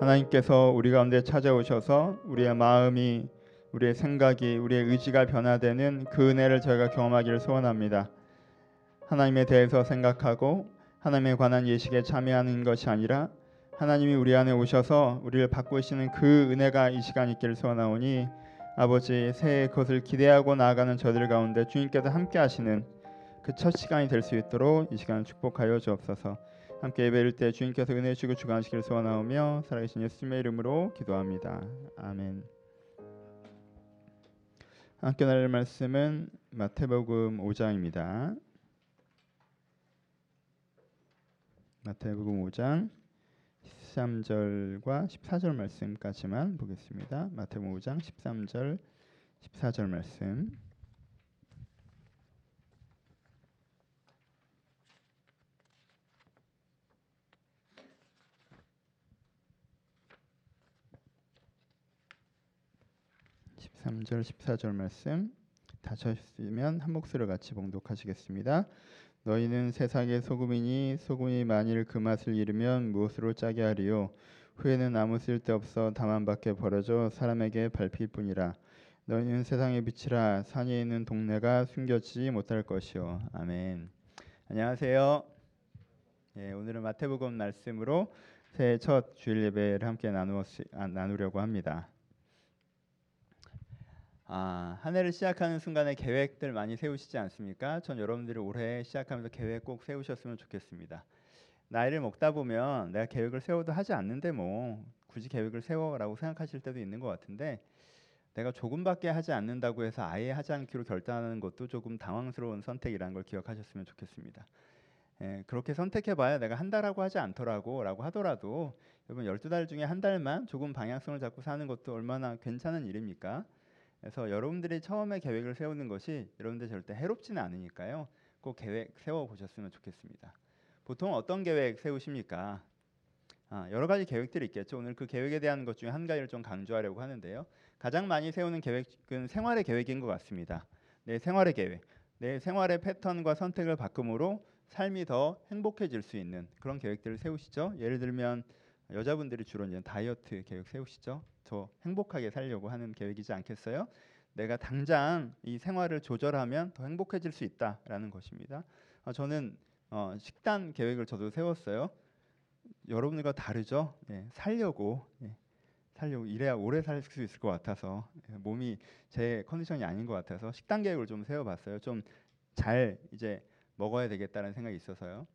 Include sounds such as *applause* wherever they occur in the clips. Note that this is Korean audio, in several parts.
하나님께서 우리 가운데 찾아오셔서 우리의 마음이 우리의 생각이 우리의 의지가 변화되는 그 은혜를 저희가 경험하기를 소원합니다. 하나님에 대해서 생각하고 하나님에 관한 예식에 참여하는 것이 아니라 하나님이 우리 안에 오셔서 우리를 바꾸시는 그 은혜가 이 시간 있기를 소원하오니 아버지 새해 그것을 기대하고 나아가는 저들 가운데 주님께서 함께 하시는 그 첫 시간이 될 수 있도록 이 시간을 축복하여 주옵소서. 함께 예배를 때 주님께서 은혜 주시고 주관하시기를 소원하오며 살아계신 예수님의 이름으로 기도합니다. 아멘. 함께 나눌 말씀은 마태복음 5장입니다. 마태복음 5장 13절과 14절 말씀까지만 보겠습니다. 마태복음 5장 13절 14절 말씀. 13절 14절 말씀 다셨으면 한 목소리로 같이 봉독하시겠습니다. 너희는 세상의 소금이니 소금이 만일 그 맛을 잃으면 무엇으로 짜게 하리요 후에는 아무 쓸데없어 다만 밖에 버려져 사람에게 밟힐 뿐이라 너희는 세상의 빛이라 산에 있는 동네가 숨겨지지 못할 것이요 아멘. 안녕하세요. 예, 오늘은 마태복음 말씀으로 새해 첫 주일 예배를 함께 나누 아, 나누려고 합니다. 아, 한 해를 시작하는 순간에 계획들 많이 세우시지 않습니까? 전 여러분들이 올해 시작하면서 계획 꼭 세우셨으면 좋겠습니다. 나이를 먹다 보면 내가 계획을 세워도 하지 않는데 뭐 굳이 계획을 세워라고 생각하실 때도 있는 것 같은데 내가 조금밖에 하지 않는다고 해서 아예 하지 않기로 결단하는 것도 조금 당황스러운 선택이라는 걸 기억하셨으면 좋겠습니다. 예, 그렇게 선택해봐야 내가 한 달하고 하지 않더라고 라고 하더라도 여러분 12달 중에 한 달만 조금 방향성을 잡고 사는 것도 얼마나 괜찮은 일입니까? 그래서 여러분들이 처음에 계획을 세우는 것이 여러분들 절대 해롭지는 않으니까요. 꼭 계획 세워 보셨으면 좋겠습니다. 보통 어떤 계획 세우십니까? 아, 여러 가지 계획들이 있겠죠. 오늘 그 계획에 대한 것 중에 한 가지를 좀 강조하려고 하는데요. 가장 많이 세우는 계획은 생활의 계획인 것 같습니다. 내 생활의 계획, 내 생활의 패턴과 선택을 바꿈으로 삶이 더 행복해질 수 있는 그런 계획들을 세우시죠. 예를 들면 여자분들이 주로 이제 다이어트 계획 세우시죠. 더 행복하게 살려고 하는 계획이지 않겠어요? 내가 당장 이 생활을 조절하면 더 행복해질 수 있다라는 것입니다. 어, 저는 어, 식단 계획을 저도 세웠어요. 여러분들과 다르죠? 예, 살려고 예, 살려고 이래야 오래 살 수 있을 것 같아서 예, 몸이 제 컨디션이 아닌 것 같아서 식단 계획을 좀 세워봤어요. 좀 잘 이제 먹어야 되겠다는 생각이 있어서요.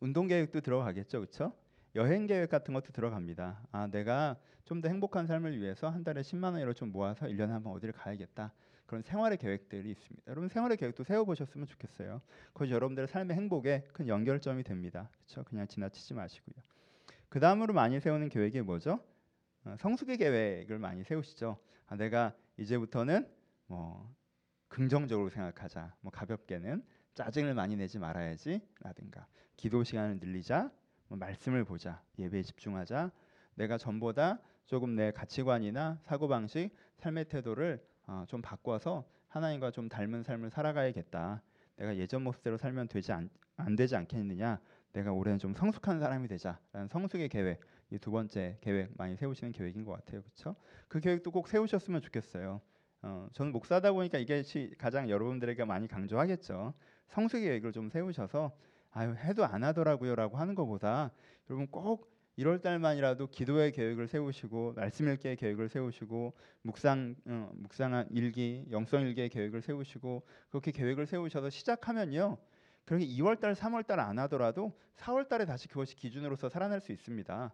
운동 계획도 들어가겠죠, 그렇죠? 여행 계획 같은 것도 들어갑니다. 아, 내가 좀 더 행복한 삶을 위해서 한 달에 10만 원으로 좀 모아서 1년에 한번 어디를 가야겠다. 그런 생활의 계획들이 있습니다. 여러분 생활의 계획도 세워 보셨으면 좋겠어요. 그것이 여러분들의 삶의 행복에 큰 연결점이 됩니다. 그렇죠? 그냥 지나치지 마시고요. 그 다음으로 많이 세우는 계획이 뭐죠? 어, 성숙의 계획을 많이 세우시죠. 아, 내가 이제부터는 뭐 긍정적으로 생각하자. 뭐 가볍게는 짜증을 많이 내지 말아야지 라든가 기도 시간을 늘리자. 뭐 말씀을 보자, 예배에 집중하자. 내가 전보다 조금 내 가치관이나 사고 방식, 삶의 태도를 어, 좀 바꿔서 하나님과 좀 닮은 삶을 살아가야겠다. 내가 예전 모습대로 살면 되지 않, 안 되지 않겠느냐. 내가 올해는 좀 성숙한 사람이 되자라는 성숙의 계획. 이 두 번째 계획 많이 세우시는 계획인 것 같아요, 그렇죠? 그 계획도 꼭 세우셨으면 좋겠어요. 어, 저는 목사다 보니까 이게 가장 여러분들에게 많이 강조하겠죠. 성숙의 계획을 좀 세우셔서 아유 해도 안 하더라고요라고 하는 것보다 여러분 꼭 1월 달만이라도 기도의 계획을 세우시고 말씀 읽기의 계획을 세우시고 묵상 어, 묵상한 일기 영성 일기의 계획을 세우시고 그렇게 계획을 세우셔서 시작하면요. 그렇게 2월 달, 3월 달 안 하더라도 4월 달에 다시 그것이 기준으로서 살아날 수 있습니다.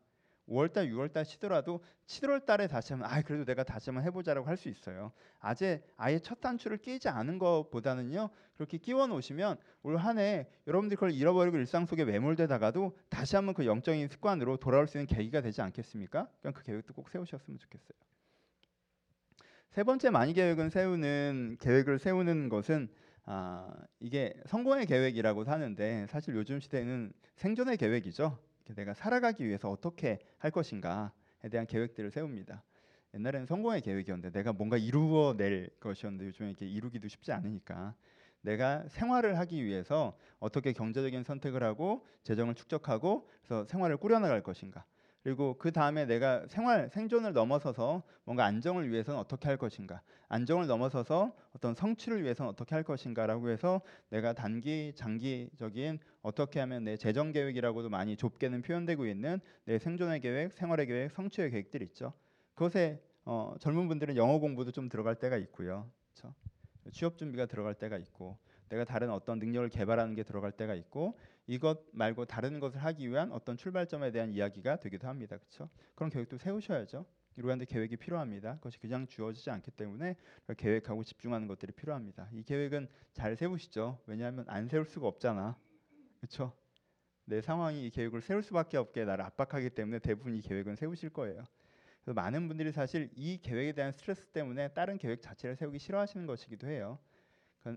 5월달, 6월달 치더라도 7월달에 다시 한번 아 그래도 내가 다시 한번 해보자라고 할 수 있어요. 아재 아예 첫 단추를 끼지 않은 것보다는요 그렇게 끼워 놓으시면 올 한 해 여러분들이 그걸 잃어버리고 일상 속에 매몰되다가도 다시 한번 그 영적인 습관으로 돌아올 수 있는 계기가 되지 않겠습니까? 그러니까 그 계획도 꼭 세우셨으면 좋겠어요. 세 번째 많이 계획은 세우는 계획을 세우는 것은 아, 이게 성공의 계획이라고 하는데 사실 요즘 시대는 생존의 계획이죠. 내가 살아가기 위해서 어떻게 할 것인가에 대한 계획들을 세웁니다. 옛날에는 성공의 계획이었는데 내가 뭔가 이루어낼 것이었는데 요즘에 이렇게 이루기도 쉽지 않으니까 내가 생활을 하기 위해서 어떻게 경제적인 선택을 하고 재정을 축적하고 그래서 생활을 꾸려나갈 것인가 그리고 그 다음에 내가 생활 생존을 넘어서서 뭔가 안정을 위해서는 어떻게 할 것인가, 안정을 넘어서서 어떤 성취를 위해서는 어떻게 할 것인가라고 해서 내가 단기, 장기적인 어떻게 하면 내 재정 계획이라고도 많이 좁게는 표현되고 있는 내 생존의 계획, 생활의 계획, 성취의 계획들 있죠. 그것에 어, 젊은 분들은 영어 공부도 좀 들어갈 때가 있고요. 그렇죠? 취업 준비가 들어갈 때가 있고 내가 다른 어떤 능력을 개발하는 게 들어갈 때가 있고 이것 말고 다른 것을 하기 위한 어떤 출발점에 대한 이야기가 되기도 합니다. 그렇죠? 그런 계획도 세우셔야죠. 우리한테 계획이 필요합니다. 그것이 그냥 주어지지 않기 때문에 계획하고 집중하는 것들이 필요합니다. 이 계획은 잘 세우시죠. 왜냐하면 안 세울 수가 없잖아. 그렇죠? 내 상황이 이 계획을 세울 수밖에 없게 나를 압박하기 때문에 대부분 이 계획은 세우실 거예요. 그래서 많은 분들이 사실 이 계획에 대한 스트레스 때문에 다른 계획 자체를 세우기 싫어하시는 것이기도 해요.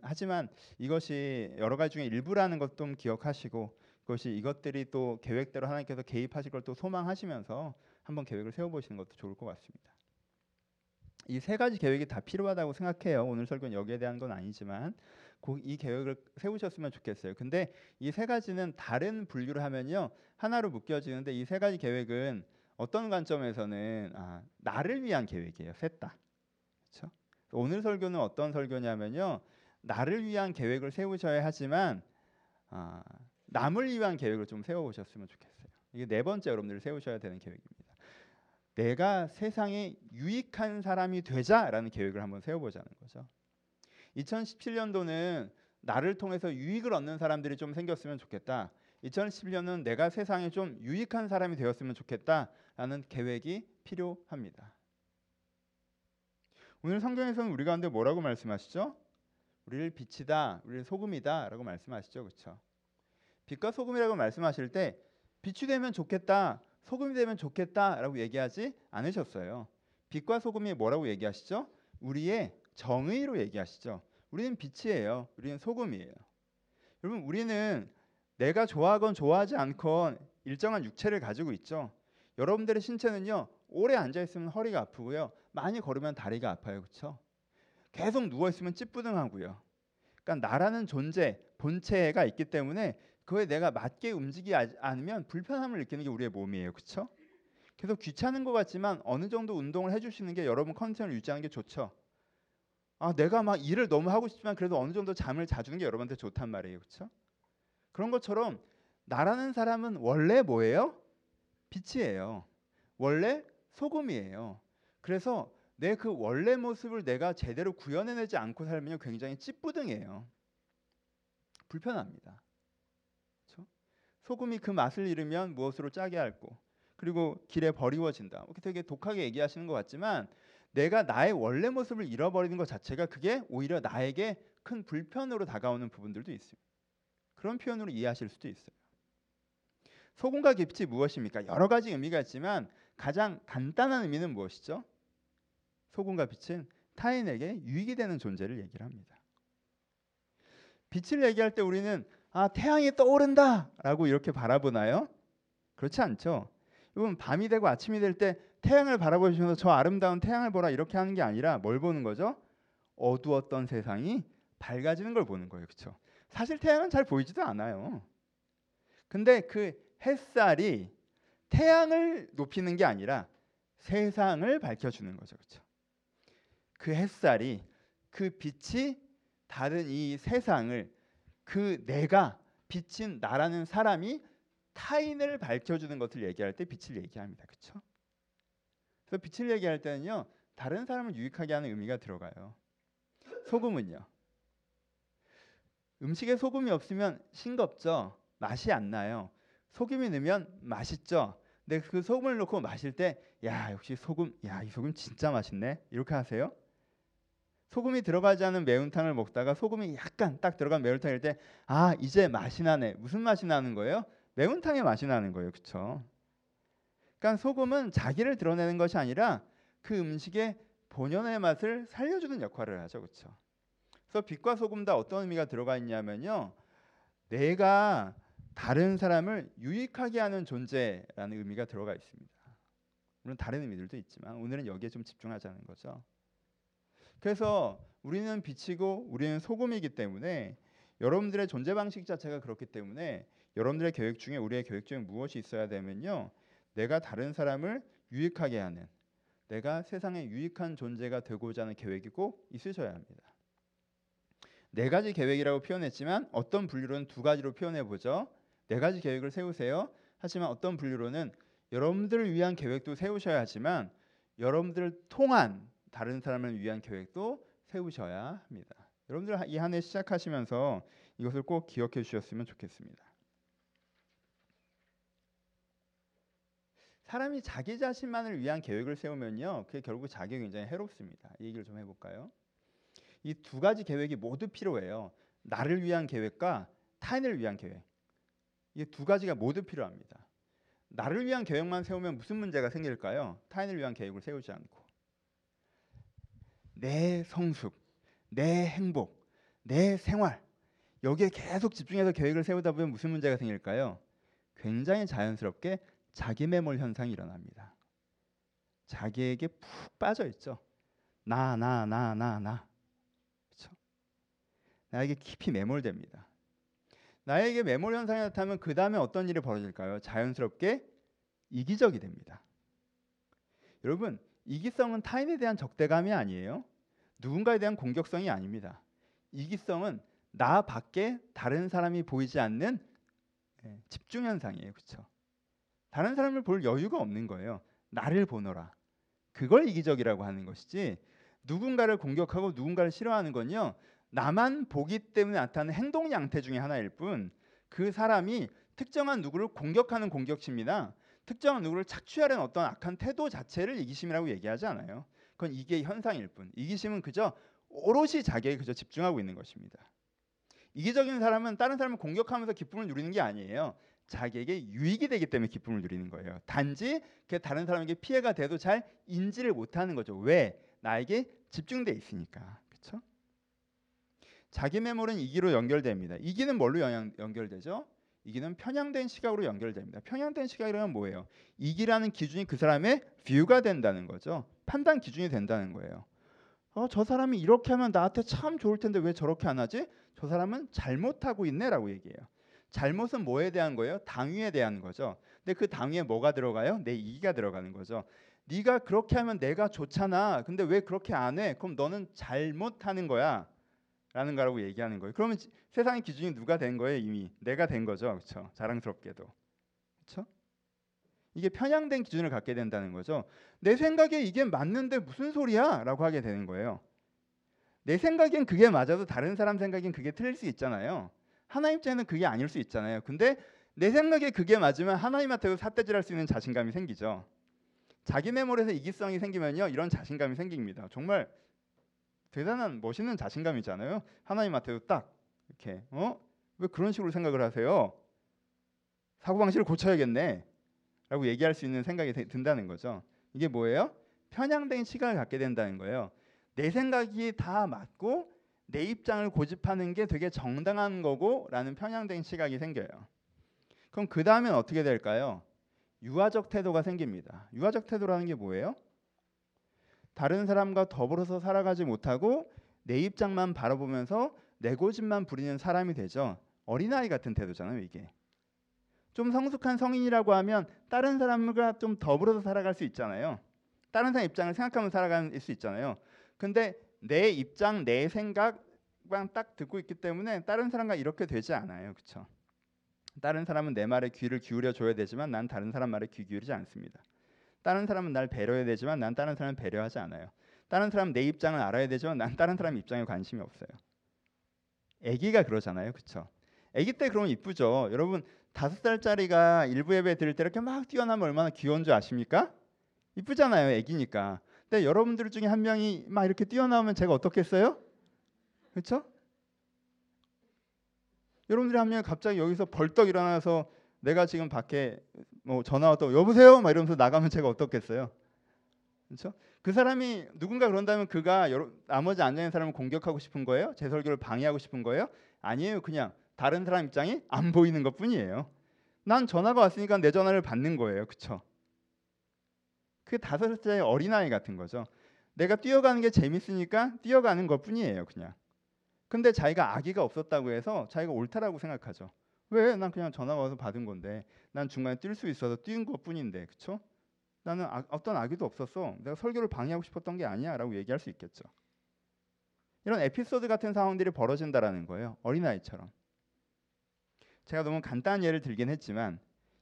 하지만 이것이 여러 가지 중에 일부라는 것 좀 기억하시고 그것이 이것들이 또 계획대로 하나님께서 개입하실 걸 또 소망하시면서 한번 계획을 세워보시는 것도 좋을 것 같습니다. 이 세 가지 계획이 다 필요하다고 생각해요. 오늘 설교는 여기에 대한 건 아니지만 이 계획을 세우셨으면 좋겠어요. 근데 이 세 가지는 다른 분류를 하면요 하나로 묶여지는데 이 세 가지 계획은 어떤 관점에서는 아, 나를 위한 계획이에요. 셋 다. 그렇죠? 오늘 설교는 어떤 설교냐면요. 나를 위한 계획을 세우셔야 하지만 아, 남을 위한 계획을 좀 세워보셨으면 좋겠어요. 이게 네 번째 여러분들이 세우셔야 되는 계획입니다. 내가 세상에 유익한 사람이 되자라는 계획을 한번 세워보자는 거죠. 2017년도는 나를 통해서 유익을 얻는 사람들이 좀 생겼으면 좋겠다. 2017년은 내가 세상에 좀 유익한 사람이 되었으면 좋겠다라는 계획이 필요합니다. 오늘 성경에서는 우리 가운데 뭐라고 말씀하시죠? 우리를 빛이다, 우리를 소금이다라고 말씀하시죠, 그렇죠? 빛과 소금이라고 말씀하실 때 빛이 되면 좋겠다, 소금이 되면 좋겠다라고 얘기하지 않으셨어요. 빛과 소금이 뭐라고 얘기하시죠? 우리의 정의로 얘기하시죠. 우리는 빛이에요. 우리는 소금이에요. 여러분, 우리는 내가 좋아하건 좋아하지 않건 일정한 육체를 가지고 있죠. 여러분들의 신체는요 오래 앉아 있으면 허리가 아프고요 많이 걸으면 다리가 아파요 그렇죠 계속 누워 있으면 찌뿌둥하고요 그러니까 나라는 존재 본체가 있기 때문에 그에 내가 맞게 움직이지 않으면 불편함을 느끼는 게 우리의 몸이에요 그렇죠 계속 귀찮은 것 같지만 어느 정도 운동을 해주시는 게 여러분 컨디션을 유지하는 게 좋죠 아 내가 막 일을 너무 하고 싶지만 그래도 어느 정도 잠을 자주는 게 여러분한테 좋단 말이에요 그렇죠 그런 것처럼 나라는 사람은 원래 뭐예요? 빛이에요. 원래 소금이에요. 그래서 내 그 원래 모습을 내가 제대로 구현해내지 않고 살면 굉장히 찌뿌둥해요. 불편합니다. 그렇죠? 소금이 그 맛을 잃으면 무엇으로 짜게 할고 그리고 길에 버리워진다. 이렇게 되게 독하게 얘기하시는 것 같지만 내가 나의 원래 모습을 잃어버리는 것 자체가 그게 오히려 나에게 큰 불편으로 다가오는 부분들도 있습니다. 그런 표현으로 이해하실 수도 있어요. 소금과 빛이 무엇입니까? 여러 가지 의미가 있지만 가장 간단한 의미는 무엇이죠? 소금과 빛은 타인에게 유익이 되는 존재를 얘기를 합니다. 빛을 얘기할 때 우리는 아 태양이 떠오른다라고 이렇게 바라보나요? 그렇지 않죠. 여러분 밤이 되고 아침이 될 때 태양을 바라보시면서 저 아름다운 태양을 보라 이렇게 하는 게 아니라 뭘 보는 거죠? 어두웠던 세상이 밝아지는 걸 보는 거예요. 그렇죠? 사실 태양은 잘 보이지도 않아요. 근데 그 햇살이 태양을 높이는 게 아니라 세상을 밝혀주는 거죠, 그렇죠? 그 햇살이 그 빛이 다른 이 세상을 그 내가 빛인 나라는 사람이 타인을 밝혀주는 것을 얘기할 때 빛을 얘기합니다, 그렇죠? 그래서 빛을 얘기할 때는요 다른 사람을 유익하게 하는 의미가 들어가요. 소금은요. 음식에 소금이 없으면 싱겁죠. 맛이 안 나요. 소금이 넣으면 맛있죠. 근데 그 소금을 넣고 마실 때, 야 역시 소금, 야 이 소금 진짜 맛있네. 이렇게 하세요. 소금이 들어가지 않은 매운탕을 먹다가 소금이 약간 딱 들어간 매운탕일 때, 아 이제 맛이 나네. 무슨 맛이 나는 거예요? 매운탕의 맛이 나는 거예요, 그렇죠? 그러니까 소금은 자기를 드러내는 것이 아니라 그 음식의 본연의 맛을 살려주는 역할을 하죠, 그렇죠? 그래서 빛과 소금 다 어떤 의미가 들어가 있냐면요, 내가 다른 사람을 유익하게 하는 존재라는 의미가 들어가 있습니다. 물론 다른 의미들도 있지만 오늘은 여기에 좀 집중하자는 거죠. 그래서 우리는 빛이고 우리는 소금이기 때문에 여러분들의 존재 방식 자체가 그렇기 때문에 여러분들의 계획 중에 우리의 계획 중에 무엇이 있어야 되면요. 내가 다른 사람을 유익하게 하는 내가 세상에 유익한 존재가 되고자 하는 계획이 꼭 있으셔야 합니다. 네 가지 계획이라고 표현했지만 어떤 분류로는 두 가지로 표현해 보죠. 네 가지 계획을 세우세요. 하지만 어떤 분류로는 여러분들을 위한 계획도 세우셔야 하지만 여러분들을 통한 다른 사람을 위한 계획도 세우셔야 합니다. 여러분들 이 한 해 시작하시면서 이것을 꼭 기억해 주셨으면 좋겠습니다. 사람이 자기 자신만을 위한 계획을 세우면요, 그게 결국 자기에 굉장히 해롭습니다. 이 얘기를 좀 해볼까요? 이 두 가지 계획이 모두 필요해요. 나를 위한 계획과 타인을 위한 계획. 이 두 가지가 모두 필요합니다. 나를 위한 계획만 세우면 무슨 문제가 생길까요? 타인을 위한 계획을 세우지 않고 내 성숙, 내 행복, 내 생활 여기에 계속 집중해서 계획을 세우다 보면 무슨 문제가 생길까요? 굉장히 자연스럽게 자기 매몰 현상이 일어납니다. 자기에게 푹 빠져 있죠. 나, 나, 나, 나, 나. 그렇죠? 나에게 깊이 매몰됩니다. 나에게 매몰 현상이 나타나면 그 다음에 어떤 일이 벌어질까요? 자연스럽게 이기적이 됩니다. 여러분, 이기성은 타인에 대한 적대감이 아니에요. 누군가에 대한 공격성이 아닙니다. 이기성은 나 밖에 다른 사람이 보이지 않는 예, 집중 현상이에요. 그렇죠? 다른 사람을 볼 여유가 없는 거예요. 나를 보노라. 그걸 이기적이라고 하는 것이지 누군가를 공격하고 누군가를 싫어하는 건요. 나만 보기 때문에 나타나는 행동 양태 중의 하나일 뿐 그 사람이 특정한 누구를 공격하는 공격심이나 특정한 누구를 착취하려는 어떤 악한 태도 자체를 이기심이라고 얘기하지 않아요. 그건 이게 현상일 뿐. 이기심은 그저 오롯이 자기에 그저 집중하고 있는 것입니다. 이기적인 사람은 다른 사람을 공격하면서 기쁨을 누리는 게 아니에요. 자기에게 유익이 되기 때문에 기쁨을 누리는 거예요. 단지 그 다른 사람에게 피해가 돼도 잘 인지를 못하는 거죠. 왜? 나에게 집중돼 있으니까. 그렇죠? 자기 매몰은 이기로 연결됩니다. 이기는 뭘로 영향, 연결되죠? 이기는 편향된 시각으로 연결됩니다. 편향된 시각이라는 뭐예요? 이기라는 기준이 그 사람의 뷰가 된다는 거죠. 판단 기준이 된다는 거예요. 어, 저 사람이 이렇게 하면 나한테 참 좋을 텐데 왜 저렇게 안 하지? 저 사람은 잘못하고 있네라고 얘기해요. 잘못은 뭐에 대한 거예요? 당위에 대한 거죠. 근데 그 당위에 뭐가 들어가요? 내 이기가 들어가는 거죠. 네가 그렇게 하면 내가 좋잖아. 근데 왜 그렇게 안 해? 그럼 너는 잘못하는 거야. 라는 거라고 얘기하는 거예요. 그러면 세상의 기준이 누가 된 거예요? 이미 내가 된 거죠. 그렇죠? 자랑스럽게도. 그렇죠? 이게 편향된 기준을 갖게 된다는 거죠. 내 생각에 이게 맞는데 무슨 소리야? 라고 하게 되는 거예요. 내 생각엔 그게 맞아도 다른 사람 생각엔 그게 틀릴 수 있잖아요. 하나님 입장에는 그게 아닐 수 있잖아요. 근데 내 생각에 그게 맞으면 하나님한테도 삿대질할 수 있는 자신감이 생기죠. 자기 메모리에서 이기성이 생기면요, 이런 자신감이 생깁니다. 정말 대단한 멋있는 자신감이잖아요. 하나님한테도 딱 이렇게 어? 왜 그런 식으로 생각을 하세요? 사고 방식을 고쳐야겠네. 라고 얘기할 수 있는 생각이 든다는 거죠. 이게 뭐예요? 편향된 시각을 갖게 된다는 거예요. 내 생각이 다 맞고 내 입장을 고집하는 게 되게 정당한 거고라는 편향된 시각이 생겨요. 그럼 그 다음엔 어떻게 될까요? 유아적 태도가 생깁니다. 유아적 태도라는 게 뭐예요? 다른 사람과 더불어서 살아가지 못하고 내 입장만 바라보면서 내 고집만 부리는 사람이 되죠. 어린아이 같은 태도잖아요, 이게. 좀 성숙한 성인이라고 하면 다른 사람과 좀 더불어서 살아갈 수 있잖아요. 다른 사람 입장을 생각하면서 살아갈 수 있잖아요. 근데 내 입장, 내 생각만 딱 듣고 있기 때문에 다른 사람과 이렇게 되지 않아요. 그렇죠? 다른 사람은 내 말에 귀를 기울여 줘야 되지만 난 다른 사람 말에 귀 기울이지 않습니다. 다른 사람은 날 배려해야 되지만 난 다른 사람을 배려하지 않아요. 다른 사람은 내 입장을 알아야 되지만 난 다른 사람 입장에 관심이 없어요. 아기가 그러잖아요. 그렇죠? 아기 때 그러면 이쁘죠. 여러분 다섯 살짜리가 일부 예배 드릴 때 이렇게 막 뛰어나면 얼마나 귀여운 줄 아십니까? 이쁘잖아요. 아기니까. 근데 여러분들 중에 한 명이 막 이렇게 뛰어나오면 제가 어떻겠어요? 그렇죠? 여러분들이 한 명이 갑자기 여기서 벌떡 일어나서 내가 지금 밖에 뭐 전화 왔다고 여보세요 막 이러면서 나가면 제가 어떻겠어요? 그렇죠? 그 사람이 누군가 그런다면 그가 여러, 나머지 앉아 있는 사람을 공격하고 싶은 거예요? 제 설교를 방해하고 싶은 거예요? 아니에요. 그냥 다른 사람 입장이 안 보이는 것뿐이에요. 난 전화가 왔으니까 내 전화를 받는 거예요. 그렇죠? 그 다섯 살짜리 어린아이 같은 거죠. 내가 뛰어가는 게 재밌으니까 뛰어가는 것뿐이에요, 그냥. 근데 자기가 아기가 없었다고 해서 자기가 옳다라고 생각하죠. 왜? 난 그냥 전화 와서 받은 건데 난 중간에 뛸 수 있어서 뛴 것뿐인데 그쵸? 나는 아, 어떤 악의도 없었어. 내가 설교를 방해하고 싶었던 게 아니야 라고 얘기할 수 있겠죠. 이런 에피소드 같은 상황들이 벌어진다라는 거예요. 어린아이처럼. 제가 너무 간단한 예를 들긴 했지만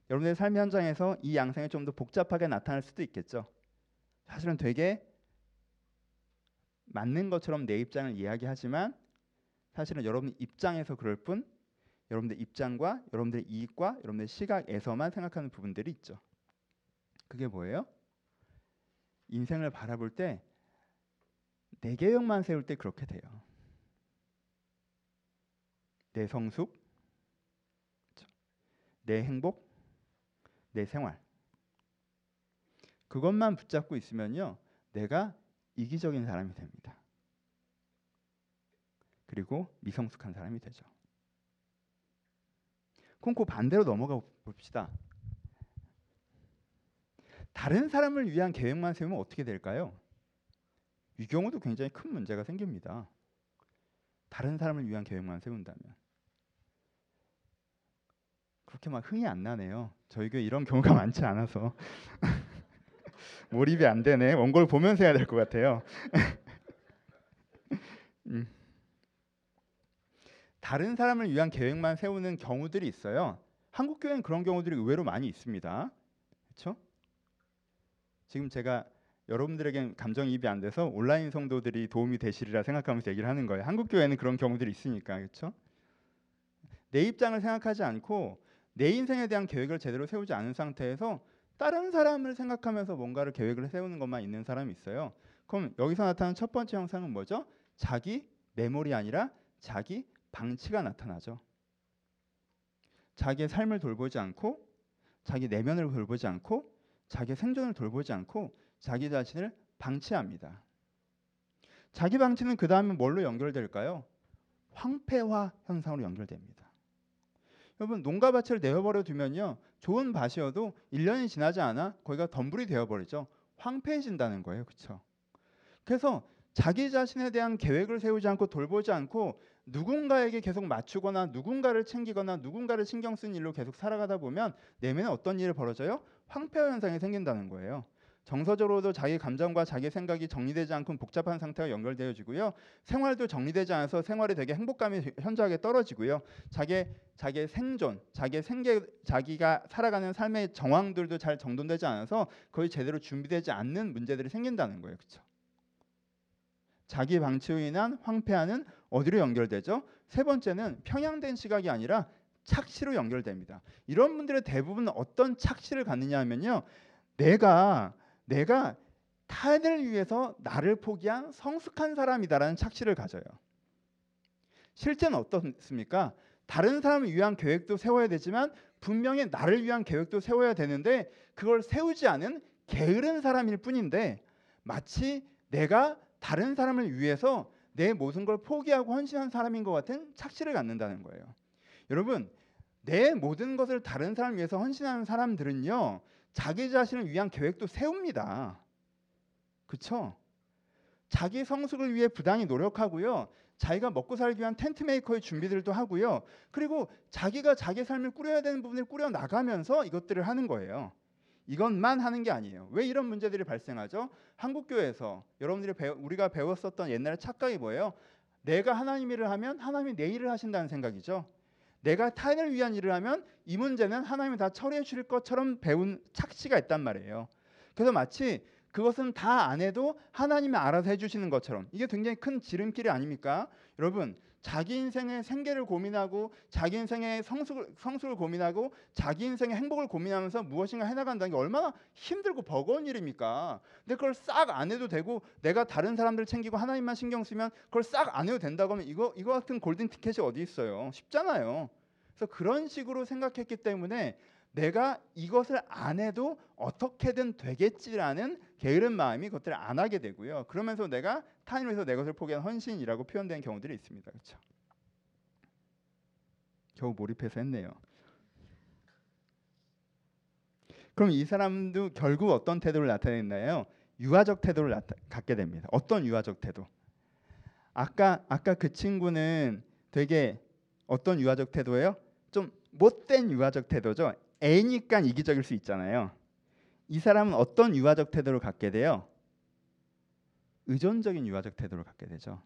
여러분의 삶의 현장에서 이 양상이 좀 더 복잡하게 나타날 수도 있겠죠. 사실은 되게 맞는 것처럼 내 입장을 이야기하지만 사실은 여러분 입장에서 그럴 뿐 여러분들 입장과 여러분들의 이익과 여러분들의 시각에서만 생각하는 부분들이 있죠. 그게 뭐예요? 인생을 바라볼 때 내 계획만 세울 때 그렇게 돼요. 내 성숙, 내 행복, 내 생활. 그것만 붙잡고 있으면요. 내가 이기적인 사람이 됩니다. 그리고 미성숙한 사람이 되죠. 그 반대로 넘어가 봅시다. 다른 사람을 위한 계획만 세우면 어떻게 될까요? 이 경우도 굉장히 큰 문제가 생깁니다. 다른 사람을 위한 계획만 세운다면 그렇게 막 흥이 안 나네요. 저희 교회 이런 경우가 *laughs* 많지 않아서 몰입이 안 되네. 원고를 보면서 해야 될 것 같아요. *laughs* 음. 다른 사람을 위한 계획만 세우는 경우들이 있어요. 한국 교회는 그런 경우들이 의외로 많이 있습니다. 그렇죠? 지금 제가 여러분들에겐 감정이입이 안 돼서 온라인 성도들이 도움이 되시리라 생각하면서 얘기를 하는 거예요. 한국 교회는 그런 경우들이 있으니까 그렇죠? 내 입장을 생각하지 않고 내 인생에 대한 계획을 제대로 세우지 않은 상태에서 다른 사람을 생각하면서 뭔가를 계획을 세우는 것만 있는 사람이 있어요. 그럼 여기서 나타나는 첫 번째 형상은 뭐죠? 자기 메모리 아니라 자기 방치가 나타나죠. 자기의 삶을 돌보지 않고 자기 내면을 돌보지 않고 자기 생존을 돌보지 않고 자기 자신을 방치합니다. 자기 방치는 그 다음에 뭘로 연결될까요? 황폐화 현상으로 연결됩니다. 여러분 농가 밭을 내어버려 두면요 좋은 밭이어도 1년이 지나지 않아 거기가 덤불이 되어버리죠 황폐해진다는 거예요 그렇죠 그래서 자기 자신에 대한 계획을 세우지 않고 돌보지 않고 누군가에게 계속 맞추거나 누군가를 챙기거나 누군가를 신경 쓴 일로 계속 살아가다 보면 내면에 어떤 일이 벌어져요? 황폐화 현상이 생긴다는 거예요. 정서적으로도 자기 감정과 자기 생각이 정리되지 않고 복잡한 상태가 연결되어지고요. 생활도 정리되지 않아서 생활이 되게 행복감이 현저하게 떨어지고요. 자기 자기의 생존, 자기의 생계, 자기가 살아가는 삶의 정황들도 잘 정돈되지 않아서 거의 제대로 준비되지 않는 문제들이 생긴다는 거예요. 그렇죠? 자기 방치로 인한 황폐화는 어디로 연결되죠? 세 번째는 평양된 시각이 아니라 착시로 연결됩니다. 이런 분들의 대부분 어떤 착시를 갖느냐 하면요. 내가 내가 타인을 위해서 나를 포기한 성숙한 사람이다라는 착시를 가져요. 실제는 어떻습니까? 다른 사람을 위한 계획도 세워야 되지만 분명히 나를 위한 계획도 세워야 되는데 그걸 세우지 않은 게으른 사람일 뿐인데 마치 내가 다른 사람을 위해서 내 모든 걸 포기하고 헌신한 사람인 것 같은 착시를 갖는다는 거예요. 여러분, 내 모든 것을 다른 사람을 위해서 헌신하는 사람들은요, 자기 자신을 위한 계획도 세웁니다. 그렇죠? 자기 성숙을 위해 부단히 노력하고요. 자기가 먹고 살기 위한 텐트 메이커의 준비들도 하고요. 그리고 자기가 자기 삶을 꾸려야 되는 부분을 꾸려 나가면서 이것들을 하는 거예요. 이것만 하는 게 아니에요. 왜 이런 문제들이 발생하죠? 한국 교회에서 여러분들이 배우, 우리가 배웠었던 옛날의 착각이 뭐예요? 내가 하나님 일을 하면 하나님이 내 일을 하신다는 생각이죠. 내가 타인을 위한 일을 하면 이 문제는 하나님이 다 처리해 주실 것처럼 배운 착시가 있단 말이에요. 그래서 마치 그것은 다 안 해도 하나님이 알아서 해주시는 것처럼 이게 굉장히 큰 지름길이 아닙니까? 여러분 자기 인생의 생계를 고민하고 자기 인생의 성숙을, 성숙을 고민하고 자기 인생의 행복을 고민하면서 무엇인가 해나간다는 게 얼마나 힘들고 버거운 일입니까? 근데 그걸 싹 안 해도 되고 내가 다른 사람들 챙기고 하나님만 신경 쓰면 그걸 싹 안 해도 된다고 하면 이거 이거 같은 골든 티켓이 어디 있어요? 쉽잖아요. 그래서 그런 식으로 생각했기 때문에 내가 이것을 안 해도 어떻게든 되겠지라는 게으른 마음이 그것들을 안 하게 되고요. 그러면서 내가 타인을 위해서 내 것을 포기한 헌신이라고 표현된 경우들이 있습니다. 그렇죠? 겨우 몰입해서 했네요. 그럼 이 사람도 결국 어떤 태도를 나타냈나요? 유아적 태도를 나타, 갖게 됩니다. 어떤 유아적 태도? 아까 아까 그 친구는 되게 어떤 유아적 태도예요? 좀 못된 유아적 태도죠. A니까 이기적일 수 있잖아요. 이 사람은 어떤 유아적 태도를 갖게 돼요? 의존적인 유아적 태도를 갖게 되죠.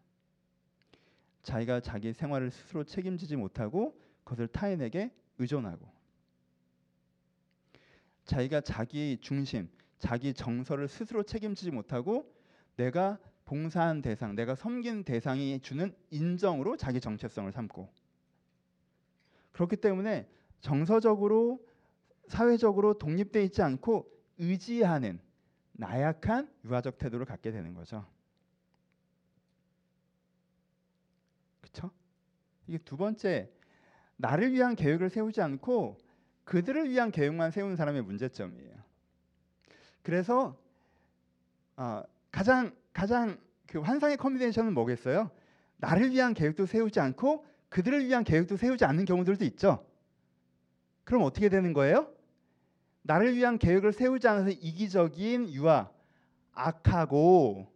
자기가 자기 생활을 스스로 책임지지 못하고 그것을 타인에게 의존하고 자기가 자기 중심, 자기 정서를 스스로 책임지지 못하고 내가 봉사한 대상, 내가 섬긴 대상이 주는 인정으로 자기 정체성을 삼고 그렇기 때문에 정서적으로 사회적으로 독립돼 있지 않고 의지하는 나약한 유아적 태도를 갖게 되는 거죠. 그렇죠? 이게 두 번째 나를 위한 계획을 세우지 않고 그들을 위한 계획만 세우는 사람의 문제점이에요. 그래서 어, 가장 가장 그 환상의 컨비네이션은 뭐겠어요? 나를 위한 계획도 세우지 않고 그들을 위한 계획도 세우지 않는 경우들도 있죠. 그럼 어떻게 되는 거예요? 나를 위한 계획을 세우지 않아서 이기적인 유아, 악하고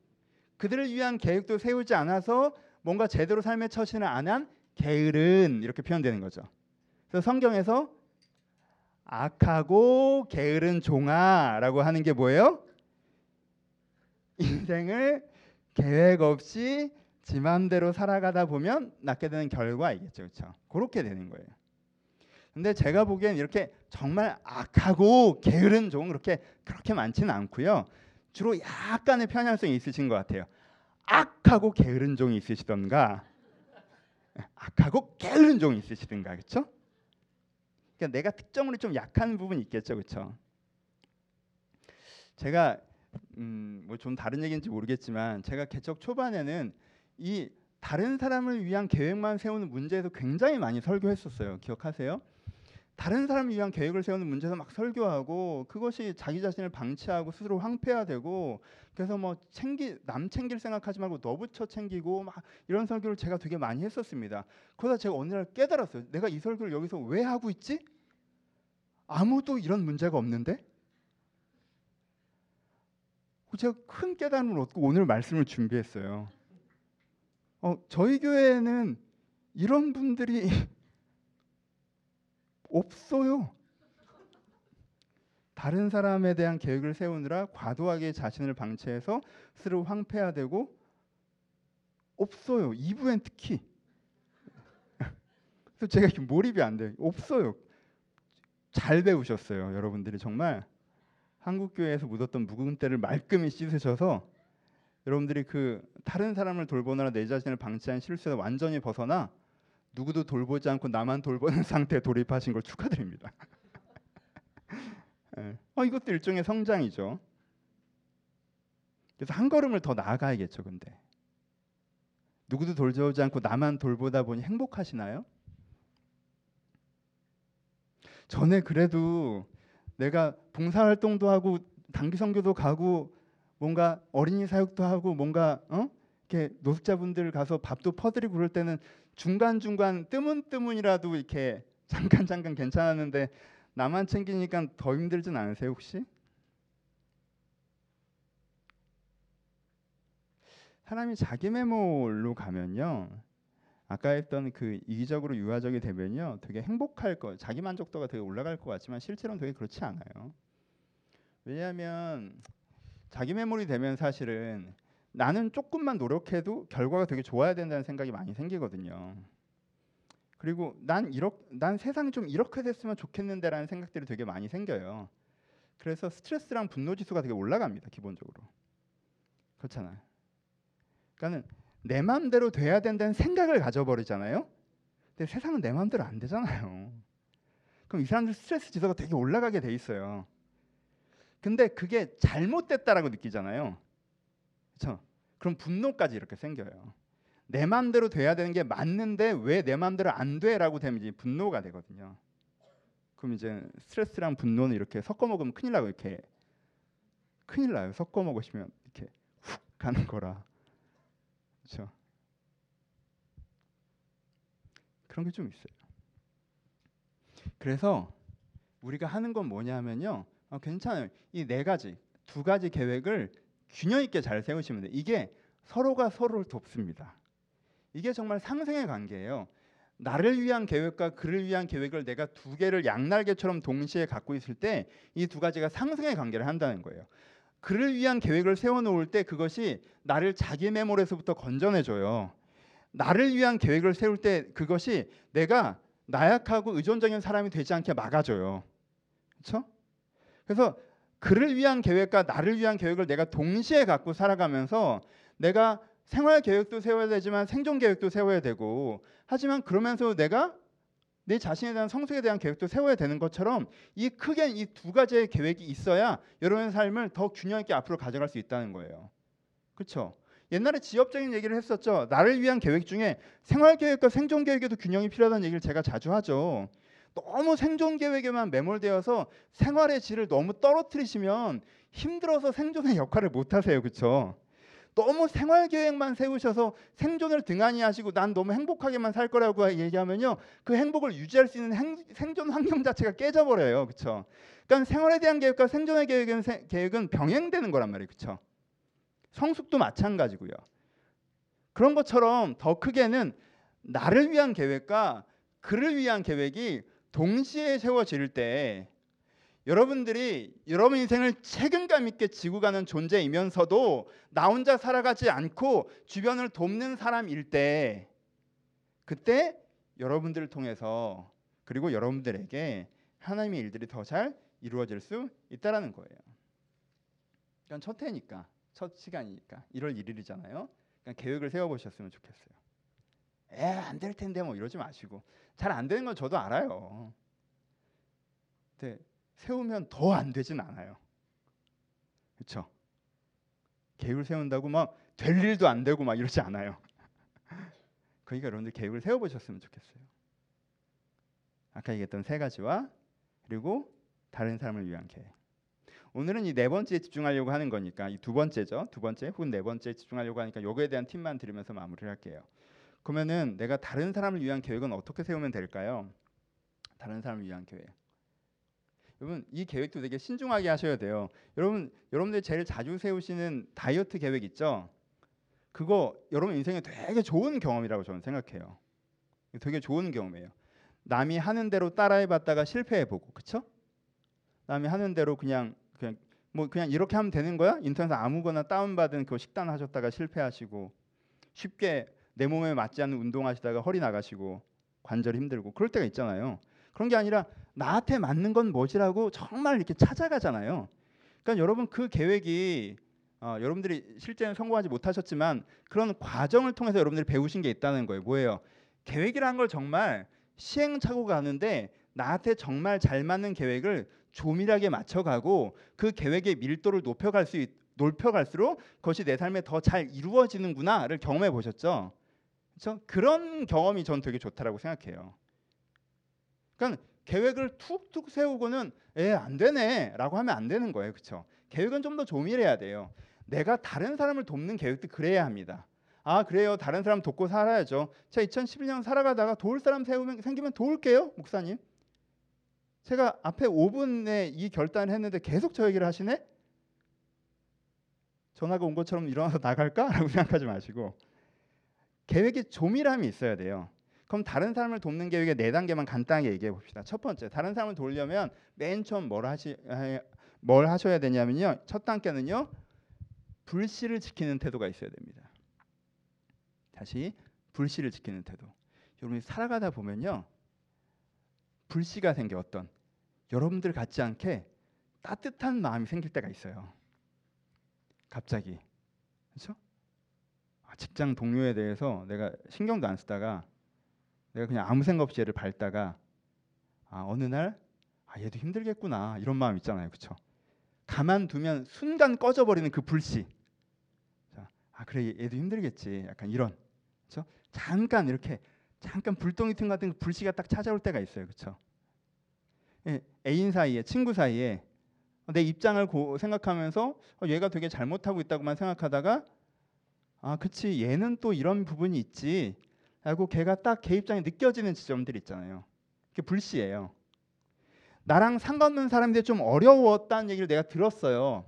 그들을 위한 계획도 세우지 않아서 뭔가 제대로 삶의 처신을 안 한 게으른 이렇게 표현되는 거죠. 그래서 성경에서 악하고 게으른 종아라고 하는 게 뭐예요? 인생을 계획 없이 지 마음대로 살아가다 보면 낳게 되는 결과이겠죠. 그렇죠? 그렇게 되는 거예요. 근데 제가 보기엔 이렇게 정말 악하고 게으른 종은 그렇게 그렇게 많지는 않고요. 주로 약간의 편향성이 있으신 것 같아요. 악하고 게으른 종이 있으시던가 악하고 게으른 종이 있으시든가 그렇죠? 그러니까 내가 특정으로 좀 약한 부분이 있겠죠, 그렇죠? 제가 음, 뭐 좀 다른 얘기인지 모르겠지만 제가 개척 초반에는 이 다른 사람을 위한 계획만 세우는 문제에서 굉장히 많이 설교했었어요. 기억하세요? 다른 사람을 위한 계획을 세우는 문제에서 막 설교하고 그것이 자기 자신을 방치하고 스스로 황폐화되고 그래서 뭐 챙기 남 챙길 생각하지 말고 너부터 챙기고 막 이런 설교를 제가 되게 많이 했었습니다. 그러다 제가 어느 날 깨달았어요. 내가 이 설교를 여기서 왜 하고 있지? 아무도 이런 문제가 없는데? 제가 큰 깨달음을 얻고 오늘 말씀을 준비했어요. 어, 저희 교회에는 이런 분들이 없어요. 다른 사람에 대한 계획을 세우느라 과도하게 자신을 방치해서 스스로 황폐화되고 없어요. 2부엔 특히. 그래서 제가 이렇게 몰입이 안 돼요. 없어요. 잘 배우셨어요. 여러분들이 정말 한국 교회에서 묻었던 묵은 때를 말끔히 씻으셔서 여러분들이 그 다른 사람을 돌보느라 내 자신을 방치한 실수에서 완전히 벗어나 누구도 돌보지 않고 나만 돌보는 *laughs* 상태에 돌입하신 걸 축하드립니다. 네. *laughs* 어, 이것도 일종의 성장이죠. 그래서 한 걸음을 더 나아가야겠죠. 근데 누구도 돌보지 않고 나만 돌보다 보니 행복하시나요? 전에 그래도 내가 봉사활동도 하고 단기 선교도 가고 뭔가 어린이 사역도 하고 뭔가 어? 이렇게 노숙자분들 가서 밥도 퍼드리고 그럴 때는 중간 중간 뜨문뜨문이라도 이렇게 *laughs* 잠깐 잠깐 괜찮았는데 나만 챙기니까 더 힘들진 않으세요 혹시? 사람이 자기 메모로 가면요. 아까 했던 그 이기적으로 유화적이 되면요. 되게 행복할 거, 자기 만족도가 되게 올라갈 것 같지만 실제로는 되게 그렇지 않아요. 왜냐하면 자기 메모리 되면 사실은 나는 조금만 노력해도 결과가 되게 좋아야 된다는 생각이 많이 생기거든요. 그리고 난 이렇게 난 세상이 좀 이렇게 됐으면 좋겠는데라는 생각들이 되게 많이 생겨요. 그래서 스트레스랑 분노 지수가 되게 올라갑니다. 기본적으로. 그렇잖아요. 그러니까는 내 마음대로 돼야 된다는 생각을 가져버리잖아요. 근데 세상은 내 마음대로 안 되잖아요. 그럼 이 사람들 스트레스 지수가 되게 올라가게 돼 있어요. 근데 그게 잘못됐다라고 느끼잖아요. 그렇죠? 그럼 분노까지 이렇게 생겨요. 내 마음대로 돼야 되는 게 맞는데 왜 내 마음대로 안 돼라고 되면 이제 분노가 되거든요. 그럼 이제 스트레스랑 분노는 이렇게 섞어 먹으면 큰일 나고 이렇게 큰일 나요. 섞어 먹으시면 이렇게 훅 가는 거라. 그렇죠? 그런 게 좀 있어요. 그래서 우리가 하는 건 뭐냐면요. 아, 괜찮아요. 이 네 가지, 두 가지 계획을 균형 있게 잘 세우시면 돼요. 이게 서로가 서로를 돕습니다. 이게 정말 상생의 관계예요. 나를 위한 계획과 그를 위한 계획을 내가 두 개를 양날개처럼 동시에 갖고 있을 때 이 두 가지가 상승의 관계를 한다는 거예요. 그를 위한 계획을 세워 놓을 때 그것이 나를 자기 매몰에서부터 건져내 줘요. 나를 위한 계획을 세울 때 그것이 내가 나약하고 의존적인 사람이 되지 않게 막아줘요. 그렇죠? 그래서 그를 위한 계획과 나를 위한 계획을 내가 동시에 갖고 살아가면서 내가 생활 계획도 세워야 되지만 생존 계획도 세워야 되고 하지만 그러면서 내가 내 자신에 대한 성숙에 대한 계획도 세워야 되는 것처럼 이 크게 이 두 가지의 계획이 있어야 여러분의 삶을 더 균형 있게 앞으로 가져갈 수 있다는 거예요. 그렇죠? 옛날에 지엽적인 얘기를 했었죠. 나를 위한 계획 중에 생활 계획과 생존 계획에도 균형이 필요하다는 얘기를 제가 자주 하죠. 너무 생존 계획에만 매몰되어서 생활의 질을 너무 떨어뜨리시면 힘들어서 생존의 역할을 못 하세요. 그렇죠? 너무 생활 계획만 세우셔서 생존을 등한히 하시고 난 너무 행복하게만 살 거라고 얘기하면요. 그 행복을 유지할 수 있는 행, 생존 환경 자체가 깨져 버려요. 그렇죠? 그러니까 생활에 대한 계획과 생존의 계획은, 계획은 병행되는 거란 말이에요. 그렇죠? 성숙도 마찬가지고요. 그런 것처럼 더 크게는 나를 위한 계획과 그를 위한 계획이 동시에 세워질 때 여러분들이 여러분 인생을 책임감 있게 지고 가는 존재이면서도 나 혼자 살아가지 않고 주변을 돕는 사람일 때 그때 여러분들을 통해서 그리고 여러분들에게 하나님의 일들이 더 잘 이루어질 수 있다라는 거예요. 그러니까 첫 해니까 첫 시간이니까 1월 1일이잖아요. 그러니까 계획을 세워 보셨으면 좋겠어요. 에안 될 텐데 뭐 이러지 마시고 잘 안 되는 건 저도 알아요. 근데 세우면 더 안 되진 않아요. 그렇죠? 계획을 세운다고 막 될 일도 안 되고 막 이러지 않아요. *laughs* 그러니까 여러분들 계획을 세워 보셨으면 좋겠어요. 아까 얘기했던 세 가지와 그리고 다른 사람을 위한 계획. 오늘은 이 네 번째에 집중하려고 하는 거니까 이 두 번째죠. 두 번째 혹은 네 번째에 집중하려고 하니까 요거에 대한 팁만 드리면서 마무리를 할게요. 그러면은 내가 다른 사람을 위한 계획은 어떻게 세우면 될까요? 다른 사람을 위한 계획. 여러분 이 계획도 되게 신중하게 하셔야 돼요. 여러분 여러분들 제일 자주 세우시는 다이어트 계획 있죠? 그거 여러분 인생에 되게 좋은 경험이라고 저는 생각해요. 되게 좋은 경험이에요. 남이 하는 대로 따라해봤다가 실패해보고, 그쵸? 남이 하는 대로 그냥 그냥 뭐 그냥 이렇게 하면 되는 거야? 인터넷에 아무거나 다운받은 그 식단 하셨다가 실패하시고 쉽게 내 몸에 맞지 않는 운동하시다가 허리 나가시고 관절 힘들고 그럴 때가 있잖아요. 그런 게 아니라 나한테 맞는 건 뭐지라고 정말 이렇게 찾아가잖아요. 그러니까 여러분 그 계획이 어, 여러분들이 실제는 성공하지 못하셨지만 그런 과정을 통해서 여러분들이 배우신 게 있다는 거예요. 뭐예요? 계획이라는 걸 정말 시행착오 가는데 나한테 정말 잘 맞는 계획을 조밀하게 맞춰가고 그 계획의 밀도를 높여갈 수 있, 높여갈수록 그것이 내 삶에 더 잘 이루어지는구나를 경험해 보셨죠? 그렇죠? 그런 경험이 전 되게 좋다라고 생각해요. 그러니까 계획을 툭툭 세우고는 에안 되네라고 하면 안 되는 거예요. 그렇죠? 계획은 좀 더 조밀해야 돼요. 내가 다른 사람을 돕는 계획도 그래야 합니다. 아 그래요. 다른 사람 돕고 살아야죠. 제가 2011년 살아가다가 도울 사람 세우면 생기면 도울게요, 목사님. 제가 앞에 5분에 이 결단을 했는데 계속 저 얘기를 하시네. 전화가 온 것처럼 일어나서 나갈까라고 *laughs* 생각하지 마시고 계획에 조밀함이 있어야 돼요. 그럼 다른 사람을 돕는 계획의 네 단계만 간단하게 얘기해 봅시다. 첫 번째, 다른 사람을 도우려면 맨 처음 뭘 하시 뭘 하셔야 되냐면요. 첫 단계는요. 불씨를 지키는 태도가 있어야 됩니다. 다시 불씨를 지키는 태도. 여러분이 살아가다 보면요. 불씨가 생겨 어떤 여러분들 같지 않게 따뜻한 마음이 생길 때가 있어요. 갑자기 그렇죠? 직장 동료에 대해서 내가 신경도 안 쓰다가 내가 그냥 아무 생각 없이 얘를 밟다가 아 어느 날 아, 얘도 힘들겠구나 이런 마음 있잖아요, 그렇죠? 가만두면 순간 꺼져버리는 그 불씨. 자, 아 그래 얘도 힘들겠지, 약간 이런, 그렇죠? 잠깐 이렇게 잠깐 불덩이 틈 같은 그 불씨가 딱 찾아올 때가 있어요, 그렇죠? 예, 애인 사이에 친구 사이에 내 입장을 고, 생각하면서 어, 얘가 되게 잘못하고 있다고만 생각하다가 아 그치. 얘는 또 이런 부분이 있지. 라고 걔가 딱 걔 입장에 느껴지는 지점들 있잖아요. 그게 불씨예요. 나랑 상관없는 사람인데 좀 어려웠다는 얘기를 내가 들었어요.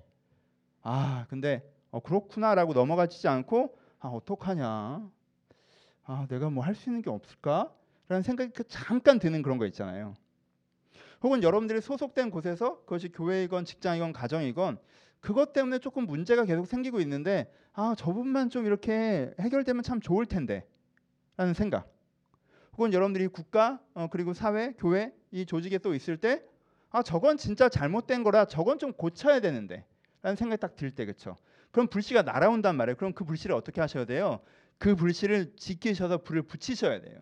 아 근데 어, 그렇구나라고 넘어가지 않고 아 어떡하냐? 아 내가 뭐 할 수 있는 게 없을까? 라는 생각이 그 잠깐 드는 그런 거 있잖아요. 혹은 여러분들이 소속된 곳에서 그것이 교회이건 직장이건 가정이건 그것 때문에 조금 문제가 계속 생기고 있는데 아 저분만 좀 이렇게 해결되면 참 좋을 텐데 라는 생각. 혹은 여러분들이 국가 어, 그리고 사회 교회 이 조직에 또 있을 때 아 저건 진짜 잘못된 거라 저건 좀 고쳐야 되는데 라는 생각이 딱 들 때 그쵸? 그럼 불씨가 날아온단 말이에요. 그럼 그 불씨를 어떻게 하셔야 돼요? 그 불씨를 지키셔서 불을 붙이셔야 돼요.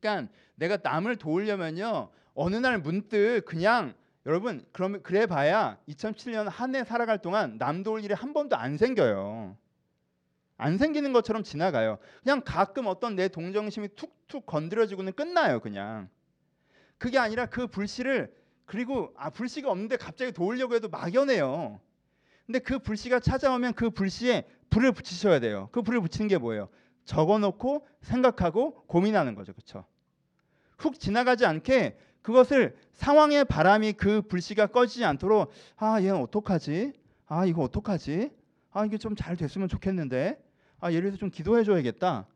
그러니까 내가 남을 도우려면요 어느 날 문득 그냥 여러분 그러면 그래 봐야 2007년 한 해 살아갈 동안 남 도울 일이 한 번도 안 생겨요. 안 생기는 것처럼 지나가요. 그냥 가끔 어떤 내 동정심이 툭툭 건드려지고는 끝나요, 그냥. 그게 아니라 그 불씨를 그리고 아 불씨가 없는데 갑자기 도우려고 해도 막연해요. 근데 그 불씨가 찾아오면 그 불씨에 불을 붙이셔야 돼요. 그 불을 붙이는 게 뭐예요? 적어놓고 생각하고 고민하는 거죠, 그렇죠? 훅 지나가지 않게 그것을 상황의 바람이 그 불씨가 꺼지지 않도록 아 얘는 어떡하지? 아 이거 어떡하지? 아 이게 좀 잘 됐으면 좋겠는데 아 예를 들어서 좀 기도해 줘야겠다.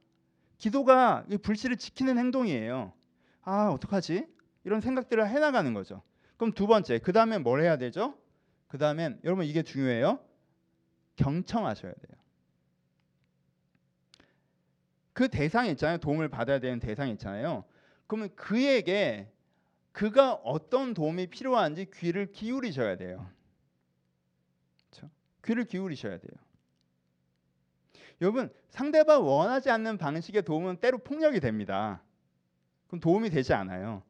기도가 이 불씨를 지키는 행동이에요. 아 어떡하지? 이런 생각들을 해나가는 거죠. 그럼 두 번째 그 다음에 뭘 해야 되죠? 그 다음엔 여러분 이게 중요해요. 경청하셔야 돼요. 그 대상이 있잖아요. 도움을 받아야 되는 대상이 있잖아요. 그러면 그에게 그가 어떤 도움이 필요한지 귀를 기울이셔야 돼요. 그렇죠? 귀를 기울이셔야 돼요. 여러분 상대방 원하지 않는 방식의 도움은 때로 폭력이 됩니다. 그럼 도움이 되지 않아요.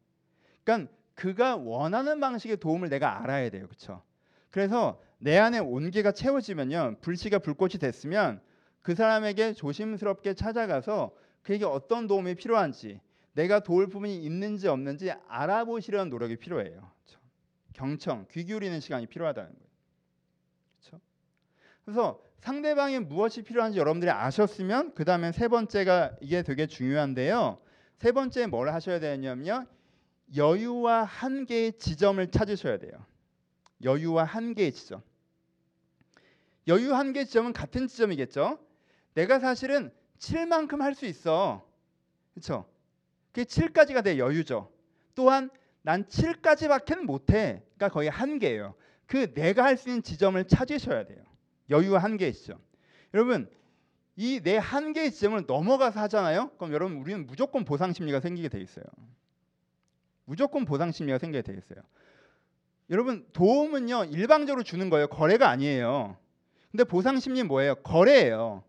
그러니까 그가 원하는 방식의 도움을 내가 알아야 돼요. 그렇죠? 그래서 내 안에 온기가 채워지면요. 불씨가 불꽃이 됐으면 그 사람에게 조심스럽게 찾아가서 그에게 어떤 도움이 필요한지 내가 도울 부분이 있는지 없는지 알아보시려는 노력이 필요해요. 그렇죠? 경청, 귀 기울이는 시간이 필요하다는 거예요. 그렇죠? 그래서 상대방이 무엇이 필요한지 여러분들이 아셨으면 그 다음에 세 번째가 이게 되게 중요한데요. 세 번째 뭘 하셔야 되냐면요. 여유와 한계의 지점을 찾으셔야 돼요. 여유와 한계의 지점. 여유 한계 지점은 같은 지점이겠죠. 내가 사실은 7만큼 할 수 있어. 그렇죠? 그게 7까지가 내 여유죠. 또한 난 7까지밖에는 못해. 그러니까 거의 한계예요. 그 내가 할 수 있는 지점을 찾으셔야 돼요. 여유 한계의 지점. 여러분 이 내 한계의 지점을 넘어가서 하잖아요. 그럼 여러분 우리는 무조건 보상 심리가 생기게 돼 있어요. 무조건 보상 심리가 생기게 돼 있어요. 여러분 도움은요 일방적으로 주는 거예요. 거래가 아니에요. 근데 보상 심리는 뭐예요? 거래예요.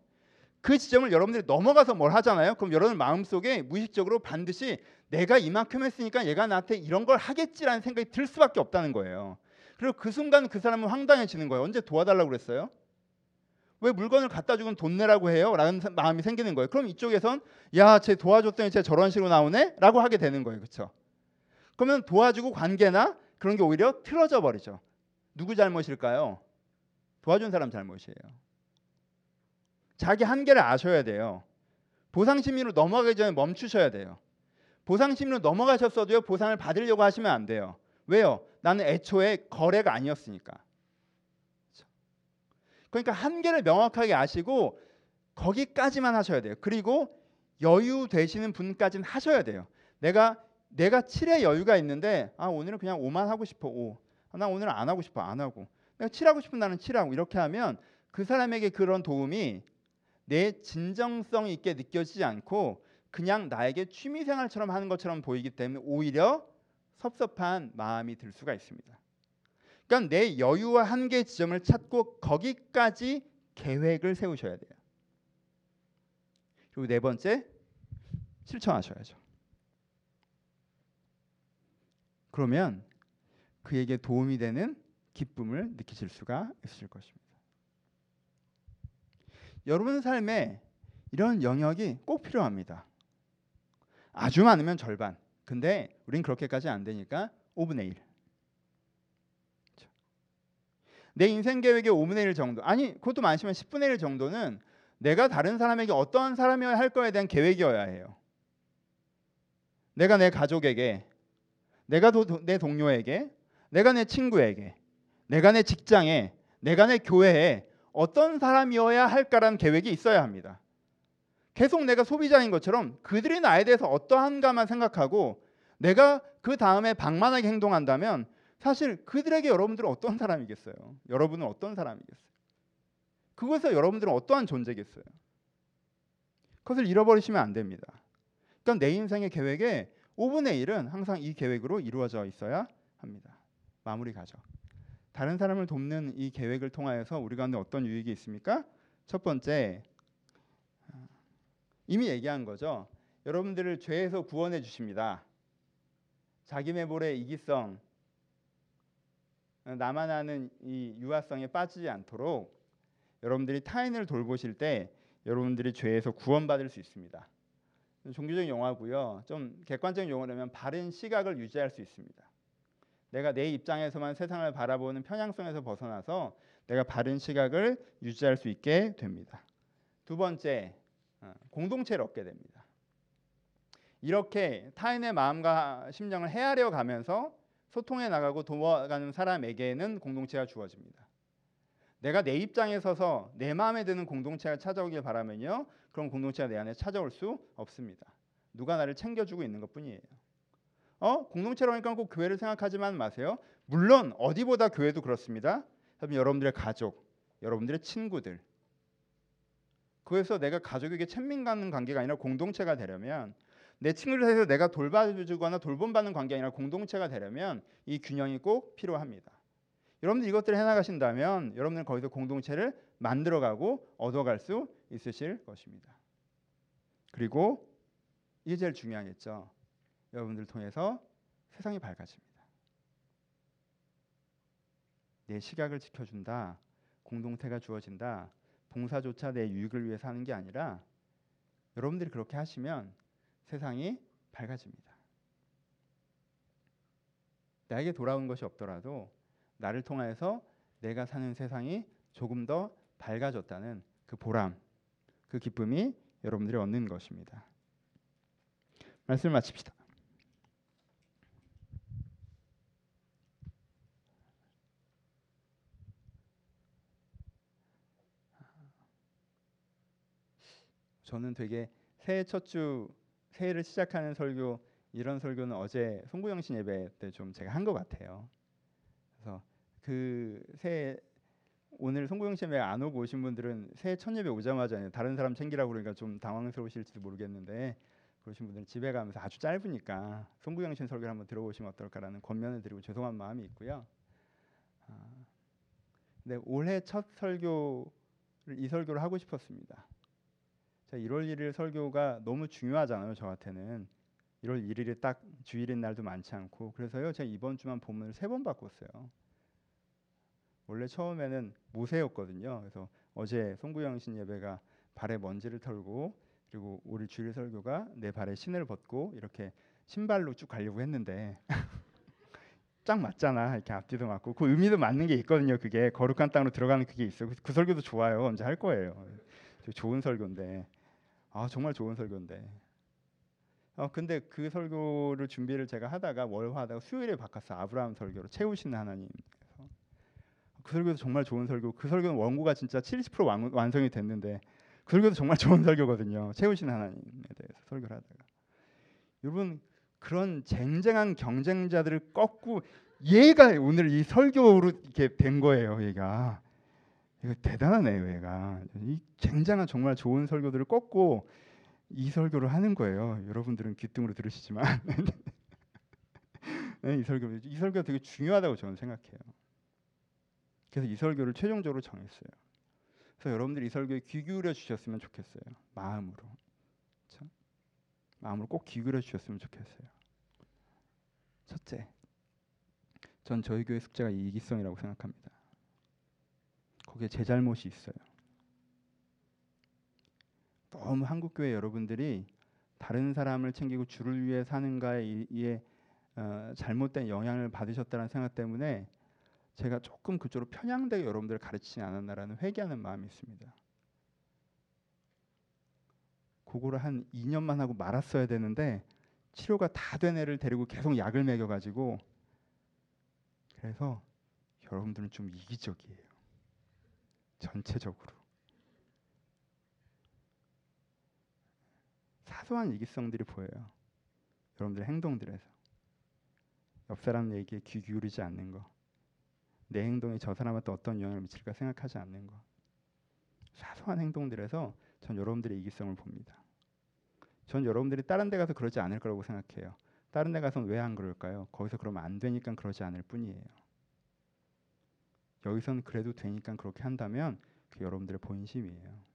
그 지점을 여러분들이 넘어가서 뭘 하잖아요. 그럼 여러분 마음속에 무의식적으로 반드시 내가 이만큼 했으니까 얘가 나한테 이런 걸 하겠지라는 생각이 들 수밖에 없다는 거예요. 그리고 그 순간 그 사람은 황당해지는 거예요. 언제 도와달라고 그랬어요? 왜 물건을 갖다 주면 돈 내라고 해요? 라는 마음이 생기는 거예요. 그럼 이쪽에선 야, 쟤 도와줬더니 쟤 저런 식으로 나오네? 라고 하게 되는 거예요. 그렇죠? 그러면 도와주고 관계나 그런 게 오히려 틀어져 버리죠. 누구 잘못일까요? 도와준 사람 잘못이에요. 자기 한계를 아셔야 돼요. 보상 심리로 넘어가기 전에 멈추셔야 돼요. 보상 심리로 넘어가셨어도요. 보상을 받으려고 하시면 안 돼요. 왜요? 나는 애초에 거래가 아니었으니까. 그렇죠? 그러니까 한계를 명확하게 아시고 거기까지만 하셔야 돼요. 그리고 여유 되시는 분까지는 하셔야 돼요. 내가 내가 7의 여유가 있는데 아 오늘은 그냥 5만 하고 싶어. 5. 아, 나 오늘은 안 하고 싶어. 안 하고. 내가 7 하고 싶은 나는 7 하고 이렇게 하면 그 사람에게 그런 도움이 내 진정성 있게 느껴지지 않고 그냥 나에게 취미 생활처럼 하는 것처럼 보이기 때문에 오히려 섭섭한 마음이 들 수가 있습니다. 그러니까 내 여유와 한계 지점을 찾고 거기까지 계획을 세우셔야 돼요. 그리고 네 번째 실천하셔야죠. 그러면 그에게 도움이 되는 기쁨을 느끼실 수가 있을 것입니다. 여러분 삶에 이런 영역이 꼭 필요합니다. 아주 많으면 절반. 근데 우린 그렇게까지 안 되니까 5분의 1. 그렇죠. 내 인생 계획의 5분의 1 정도. 아니, 그것도 많으시면 10분의 1 정도는 내가 다른 사람에게 어떠한 사람이어야 할 거에 대한 계획이어야 해요. 내가 내 가족에게, 내가 도, 내 동료에게, 내가 내 친구에게, 내가 내 직장에, 내가 내 교회에 어떤 사람이어야 할까라는 계획이 있어야 합니다. 계속 내가 소비자인 것처럼 그들이 나에 대해서 어떠한가만 생각하고 내가 그 다음에 방만하게 행동한다면 사실 그들에게 여러분들은 어떤 사람이겠어요? 여러분은 어떤 사람이겠어요? 그것에서 여러분들은 어떠한 존재겠어요? 그것을 잃어버리시면 안 됩니다. 그러니까 내 인생의 계획에 5분의 1은 항상 이 계획으로 이루어져 있어야 합니다. 마무리 가죠. 다른 사람을 돕는 이 계획을 통하여서 우리 가운데 어떤 유익이 있습니까? 첫 번째 이미 얘기한 거죠. 여러분들을 죄에서 구원해 주십니다. 자기 매볼의 이기성, 나만 아는 이 유아성에 빠지지 않도록 여러분들이 타인을 돌보실 때 여러분들이 죄에서 구원받을 수 있습니다. 종교적인 용어고요. 좀 객관적인 용어라면 바른 시각을 유지할 수 있습니다. 내가 내 입장에서만 세상을 바라보는 편향성에서 벗어나서 내가 바른 시각을 유지할 수 있게 됩니다. 두 번째, 어, 공동체를 얻게 됩니다. 이렇게 타인의 마음과 심정을 헤아려 가면서 소통해 나가고 도와가는 사람에게는 공동체가 주어집니다. 내가 내 입장에 서서 내 마음에 드는 공동체가 찾아오길 바라면요. 그런 공동체가 내 안에 찾아올 수 없습니다. 누가 나를 챙겨주고 있는 것뿐이에요. 어? 공동체라니까 꼭 교회를 생각하지만 마세요. 물론 어디보다 교회도 그렇습니다. 여러분들의 가족, 여러분들의 친구들. 그래서 내가 가족에게 친밀가는 관계가 아니라 공동체가 되려면 내 친구를 해서 내가 돌봐주거나 돌봄받는 관계 아니라 공동체가 되려면 이 균형이 꼭 필요합니다. 여러분들 이것들을 해나가신다면 여러분들 거기서 공동체를 만들어가고 얻어갈 수 있으실 것입니다. 그리고 이게 제일 중요하겠죠. 여러분들 통해서 세상이 밝아집니다. 내 시각을 지켜준다. 공동체가 주어진다. 봉사조차 내 유익을 위해 사는 게 아니라 여러분들이 그렇게 하시면 세상이 밝아집니다. 나에게 돌아온 것이 없더라도 나를 통하여서 내가 사는 세상이 조금 더 밝아졌다는 그 보람, 그 기쁨이 여러분들이 얻는 것입니다. 말씀 마칩시다. 저는 되게 새해 첫 주 새해를 시작하는 설교 이런 설교는 어제 송구영신 예배 때 좀 제가 한 것 같아요. 그래서 그 새해 오늘 송구영신 예배 안 오고 오신 분들은 새해 첫 예배 오자마자 다른 사람 챙기라고 그러니까 좀 당황스러우실지도 모르겠는데 그러신 분들은 집에 가면서 아주 짧으니까 송구영신 설교를 한번 들어보시면 어떨까라는 권면을 드리고 죄송한 마음이 있고요. 아, 근데 올해 첫 설교를 이 설교를 하고 싶었습니다. 자, 1월 1일 설교가 너무 중요하잖아요. 저한테는 1월 1일이 딱 주일인 날도 많지 않고 그래서요. 제가 이번 주만 본문을 세 번 바꿨어요. 원래 처음에는 모세였거든요. 그래서 어제 송구영신 예배가 발에 먼지를 털고 그리고 우리 주일 설교가 내 발에 신을 벗고 이렇게 신발로 쭉 가려고 했는데 *laughs* 딱 맞잖아 이렇게 앞뒤도 맞고 그 의미도 맞는 게 있거든요 그게 거룩한 땅으로 들어가는 그게 있어요 그 설교도 좋아요 언제 할 거예요 좋은 설교인데 아 정말 좋은 설교인데. 어 근데 그 설교를 준비를 제가 하다가 월화하다가 수요일에 바꿨어 아브라함 설교로 채우시는 하나님. 그 설교도 정말 좋은 설교. 그 설교는 원고가 진짜 70% 완, 완성이 됐는데 그 설교도 정말 좋은 설교거든요. 채우시는 하나님에 대해서 설교를 하다가 여러분 그런 쟁쟁한 경쟁자들을 꺾고 얘가 오늘 이 설교로 이렇게 된 거예요. 얘가 이거 대단하네요, 얘가. 이 굉장한 정말 좋은 설교들을 꺾고 이 설교를 하는 거예요. 여러분들은 귀등으로 들으시지만 *laughs* 네, 이 설교 이 설교가 되게 중요하다고 저는 생각해요. 그래서 이 설교를 최종적으로 정했어요. 그래서 여러분들이 이 설교에 귀 기울여 주셨으면 좋겠어요. 마음으로. 그렇죠? 마음으로 꼭 귀 기울여 주셨으면 좋겠어요. 첫째, 전 저희 교회 숙제가 이기성이라고 생각합니다. 거기에 제 잘못이 있어요. 너무 한국 교회 여러분들이 다른 사람을 챙기고 주를 위해 사는가에 이에 어, 잘못된 영향을 받으셨다는 생각 때문에 제가 조금 그쪽으로 편향되게 여러분들을 가르치지 않았나라는 회개하는 마음이 있습니다. 그거를 한 2년만 하고 말았어야 되는데 치료가 다 된 애를 데리고 계속 약을 먹여가지고 그래서 여러분들은 좀 이기적이에요. 전체적으로 사소한 이기성들이 보여요. 여러분들의 행동들에서 옆 사람 얘기에 귀 기울이지 않는 거, 내 행동이 저 사람한테 어떤 영향을 미칠까 생각하지 않는 거, 사소한 행동들에서 전 여러분들의 이기성을 봅니다. 전 여러분들이 다른 데 가서 그러지 않을 거라고 생각해요. 다른 데 가서는 왜 안 그럴까요? 거기서 그러면 안 되니까 그러지 않을 뿐이에요. 여기선 그래도 되니까 그렇게 한다면 그 여러분들의 본심이에요.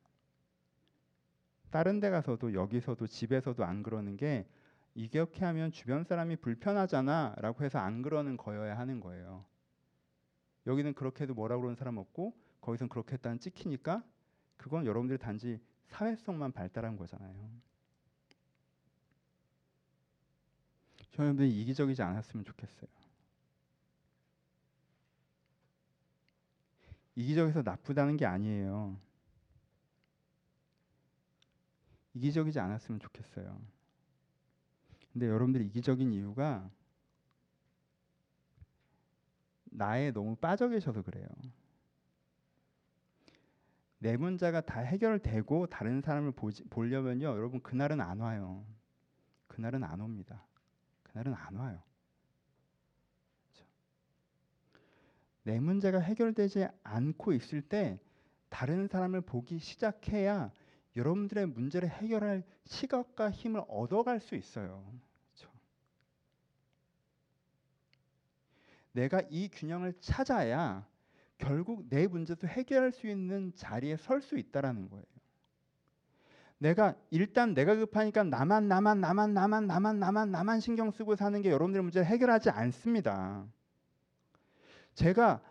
다른 데 가서도 여기서도 집에서도 안 그러는 게 이렇게 하면 주변 사람이 불편하잖아 라고 해서 안 그러는 거여야 하는 거예요. 여기는 그렇게 해도 뭐라고 그러는 사람 없고 거기선 그렇게 했다는 찍히니까 그건 여러분들이 단지 사회성만 발달한 거잖아요. 여러분들이 이기적이지 않았으면 좋겠어요. 이기적에서 나쁘다는 게 아니에요. 이기적이지 않았으면 좋겠어요. 근데 여러분들이 이기적인 이유가 나에 너무 빠져 계셔서 그래요. 내 문제가 다 해결되고 다른 사람을 보지, 보려면요, 여러분 그날은 안 와요. 그날은 안 옵니다. 그날은 안 와요. 그렇죠? 내 문제가 해결되지 않고 있을 때 다른 사람을 보기 시작해야 여러분들의 문제를 해결할 시각과 힘을 얻어갈 수 있어요. 그렇죠? 내가 이 균형을 찾아야 결국 내 문제도 해결할 수 있는 자리에 설 수 있다라는 거예요. 내가 일단 내가 급하니까 나만 나만 나만 나만 나만 나만 신경 쓰고 사는 게 여러분들의 문제를 해결하지 않습니다. 제가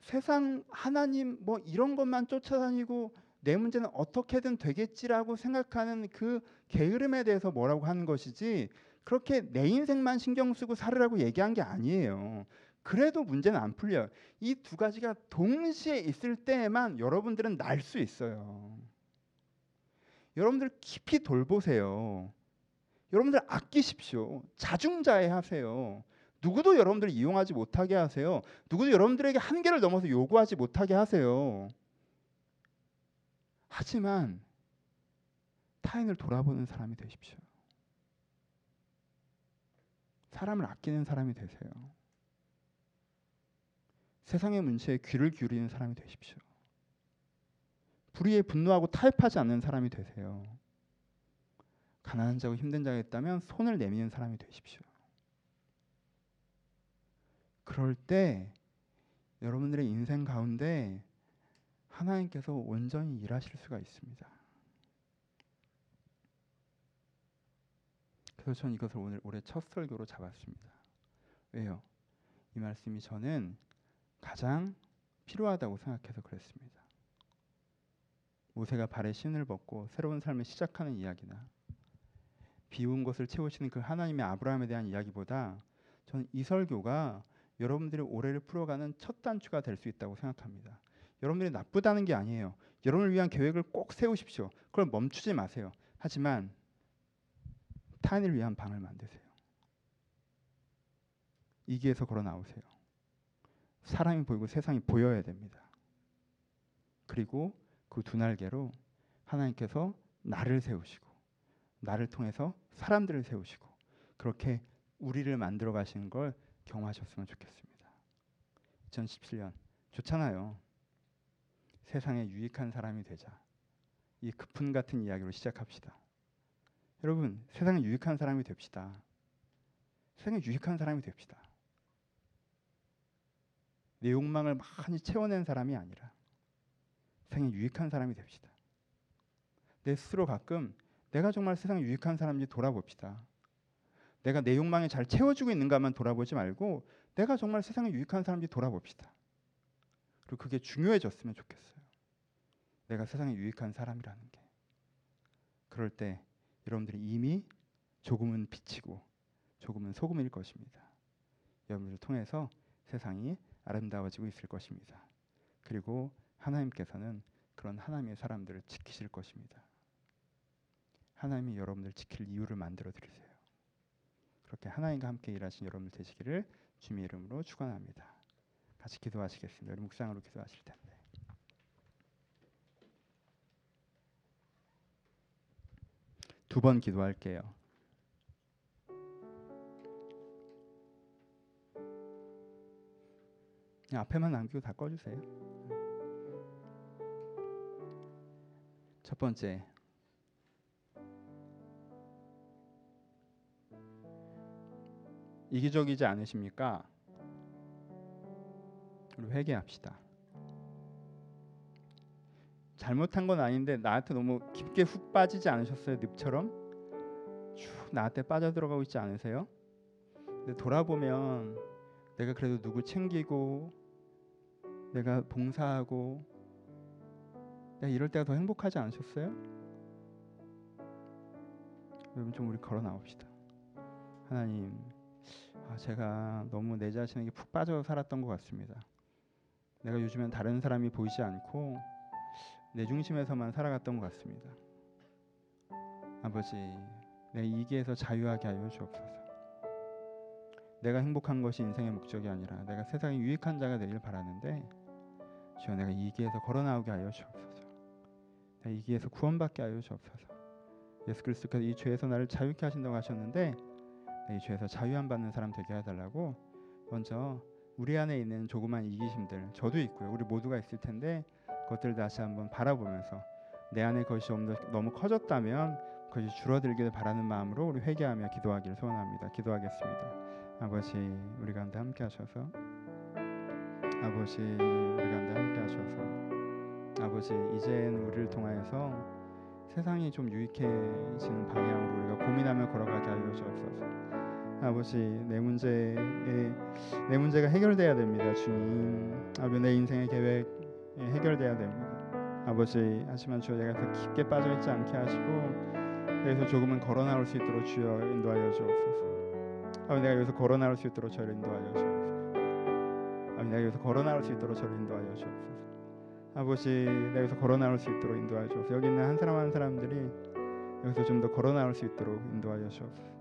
세상 하나님 뭐 이런 것만 쫓아다니고 내 문제는 어떻게든 되겠지라고 생각하는 그 게으름에 대해서 뭐라고 하는 것이지 그렇게 내 인생만 신경 쓰고 살으라고 얘기한 게 아니에요. 그래도 문제는 안 풀려요. 이 두 가지가 동시에 있을 때에만 여러분들은 날 수 있어요. 여러분들 깊이 돌보세요. 여러분들 아끼십시오. 자중자애 하세요. 누구도 여러분들 이용하지 못하게 하세요. 누구도 여러분들에게 한계를 넘어서 요구하지 못하게 하세요. 하지만 타인을 돌아보는 사람이 되십시오. 사람을 아끼는 사람이 되세요. 세상의 문제에 귀를 기울이는 사람이 되십시오. 불의에 분노하고 타협하지 않는 사람이 되세요. 가난한 자고 힘든 자가 있다면 손을 내미는 사람이 되십시오. 그럴 때 여러분들의 인생 가운데 하나님께서 온전히 일하실 수가 있습니다. 그래서 저는 이것을 오늘 올해 첫 설교로 잡았습니다. 왜요? 이 말씀이 저는 가장 필요하다고 생각해서 그랬습니다. 모세가 발에 신을 벗고 새로운 삶을 시작하는 이야기나 비운 것을 채우시는 그 하나님의 아브라함에 대한 이야기보다 저는 이 설교가 여러분들의 올해를 풀어가는 첫 단추가 될 수 있다고 생각합니다. 여러분들이 나쁘다는 게 아니에요. 여러분을 위한 계획을 꼭 세우십시오. 그걸 멈추지 마세요. 하지만 타인을 위한 방을 만드세요. 이기에서 걸어 나오세요. 사람이 보이고 세상이 보여야 됩니다. 그리고 그 두 날개로 하나님께서 나를 세우시고 나를 통해서 사람들을 세우시고 그렇게 우리를 만들어 가시는 걸 경험하셨으면 좋겠습니다. 2017년 좋잖아요. 세상에 유익한 사람이 되자. 이 급훈 같은 이야기로 시작합시다. 여러분, 세상에 유익한 사람이 됩시다. 세상에 유익한 사람이 됩시다. 내 욕망을 많이 채워낸 사람이 아니라 세상에 유익한 사람이 됩시다. 내 스스로 가끔 내가 정말 세상에 유익한 사람인지 돌아봅시다. 내가 내 욕망에 잘 채워주고 있는가만 돌아보지 말고 내가 정말 세상에 유익한 사람인지 돌아봅시다. 그리고 그게 중요해졌으면 좋겠어요. 내가 세상에 유익한 사람이라는 게. 그럴 때 여러분들이 이미 조금은 빛이고 조금은 소금일 것입니다. 여러분들을 통해서 세상이 아름다워지고 있을 것입니다. 그리고 하나님께서는 그런 하나님의 사람들을 지키실 것입니다. 하나님이 여러분들 지킬 이유를 만들어 드리세요. 그렇게 하나님과 함께 일하신 여러분들 되시기를 주님의 이름으로 축원합니다. 같이 기도하시겠습니다. 우리 묵상으로 기도하실 텐데. 두 번 기도할게요. 앞에만 남기고 다 꺼주세요. 첫 번째 이기적이지 않으십니까? 우리 회개합시다. 잘못한 건 아닌데 나한테 너무 깊게 훅 빠지지 않으셨어요? 늪처럼 쭉 나한테 빠져 들어가고 있지 않으세요? 근데 돌아보면 내가 그래도 누구 챙기고 내가 봉사하고 내가 이럴 때가 더 행복하지 않으셨어요? 여러분 좀 우리 걸어 나옵시다. 하나님, 아, 제가 너무 내 자신에게 푹 빠져 살았던 것 같습니다. 내가 요즘엔 다른 사람이 보이지 않고 내 중심에서만 살아갔던 것 같습니다. 아버지, 내 이기에서 자유하게 하여 주옵소서. 내가 행복한 것이 인생의 목적이 아니라 내가 세상에 유익한 자가 되길 바라는데 주여 내가 이기에서 걸어 나오게 하여 주옵소서. 내가 이기에서 구원받게 하여 주옵소서. 예수 그리스도께서 이 죄에서 나를 자유케 하신다고 하셨는데 이 죄에서 자유함 받는 사람 되게 해달라고 먼저 우리 안에 있는 조그만 이기심들 저도 있고요. 우리 모두가 있을 텐데 그것들 다시 한번 바라보면서 내 안에 그것이 너무 커졌다면 그것이 줄어들기를 바라는 마음으로 우리 회개하며 기도하기를 소원합니다. 기도하겠습니다. 아버지 우리 가운데 함께 하셔서 아버지 우리 가운데 함께 하셔서 아버지 이제는 우리를 통하여서 세상이 좀 유익해지는 방향으로 우리가 고민하며 걸어가게 하여 주옵소서. 아버지 내 문제에 내 문제가 해결돼야 됩니다 주님. 아버지 내 인생의 계획 해결돼야 됩니다. 아버지 하지만 주여 내가 더 깊게 빠져 있지 않게 하시고 여기서 조금은 걸어 나올 수 있도록 주여 인도하여 주옵소서. 아버지 내가 여기서 걸어 나올 수 있도록 저를 인도하여 주옵소서. 아버지 내가 여기서 걸어 나올 수 있도록 저를 인도하여 주옵소서 아버지 내가 여기서 걸어 나올 수 있도록 인도하여 주옵소서. 여기 있는 한 사람 한 사람들이 여기서 좀 더 걸어 나올 수 있도록 인도하여 주옵소서.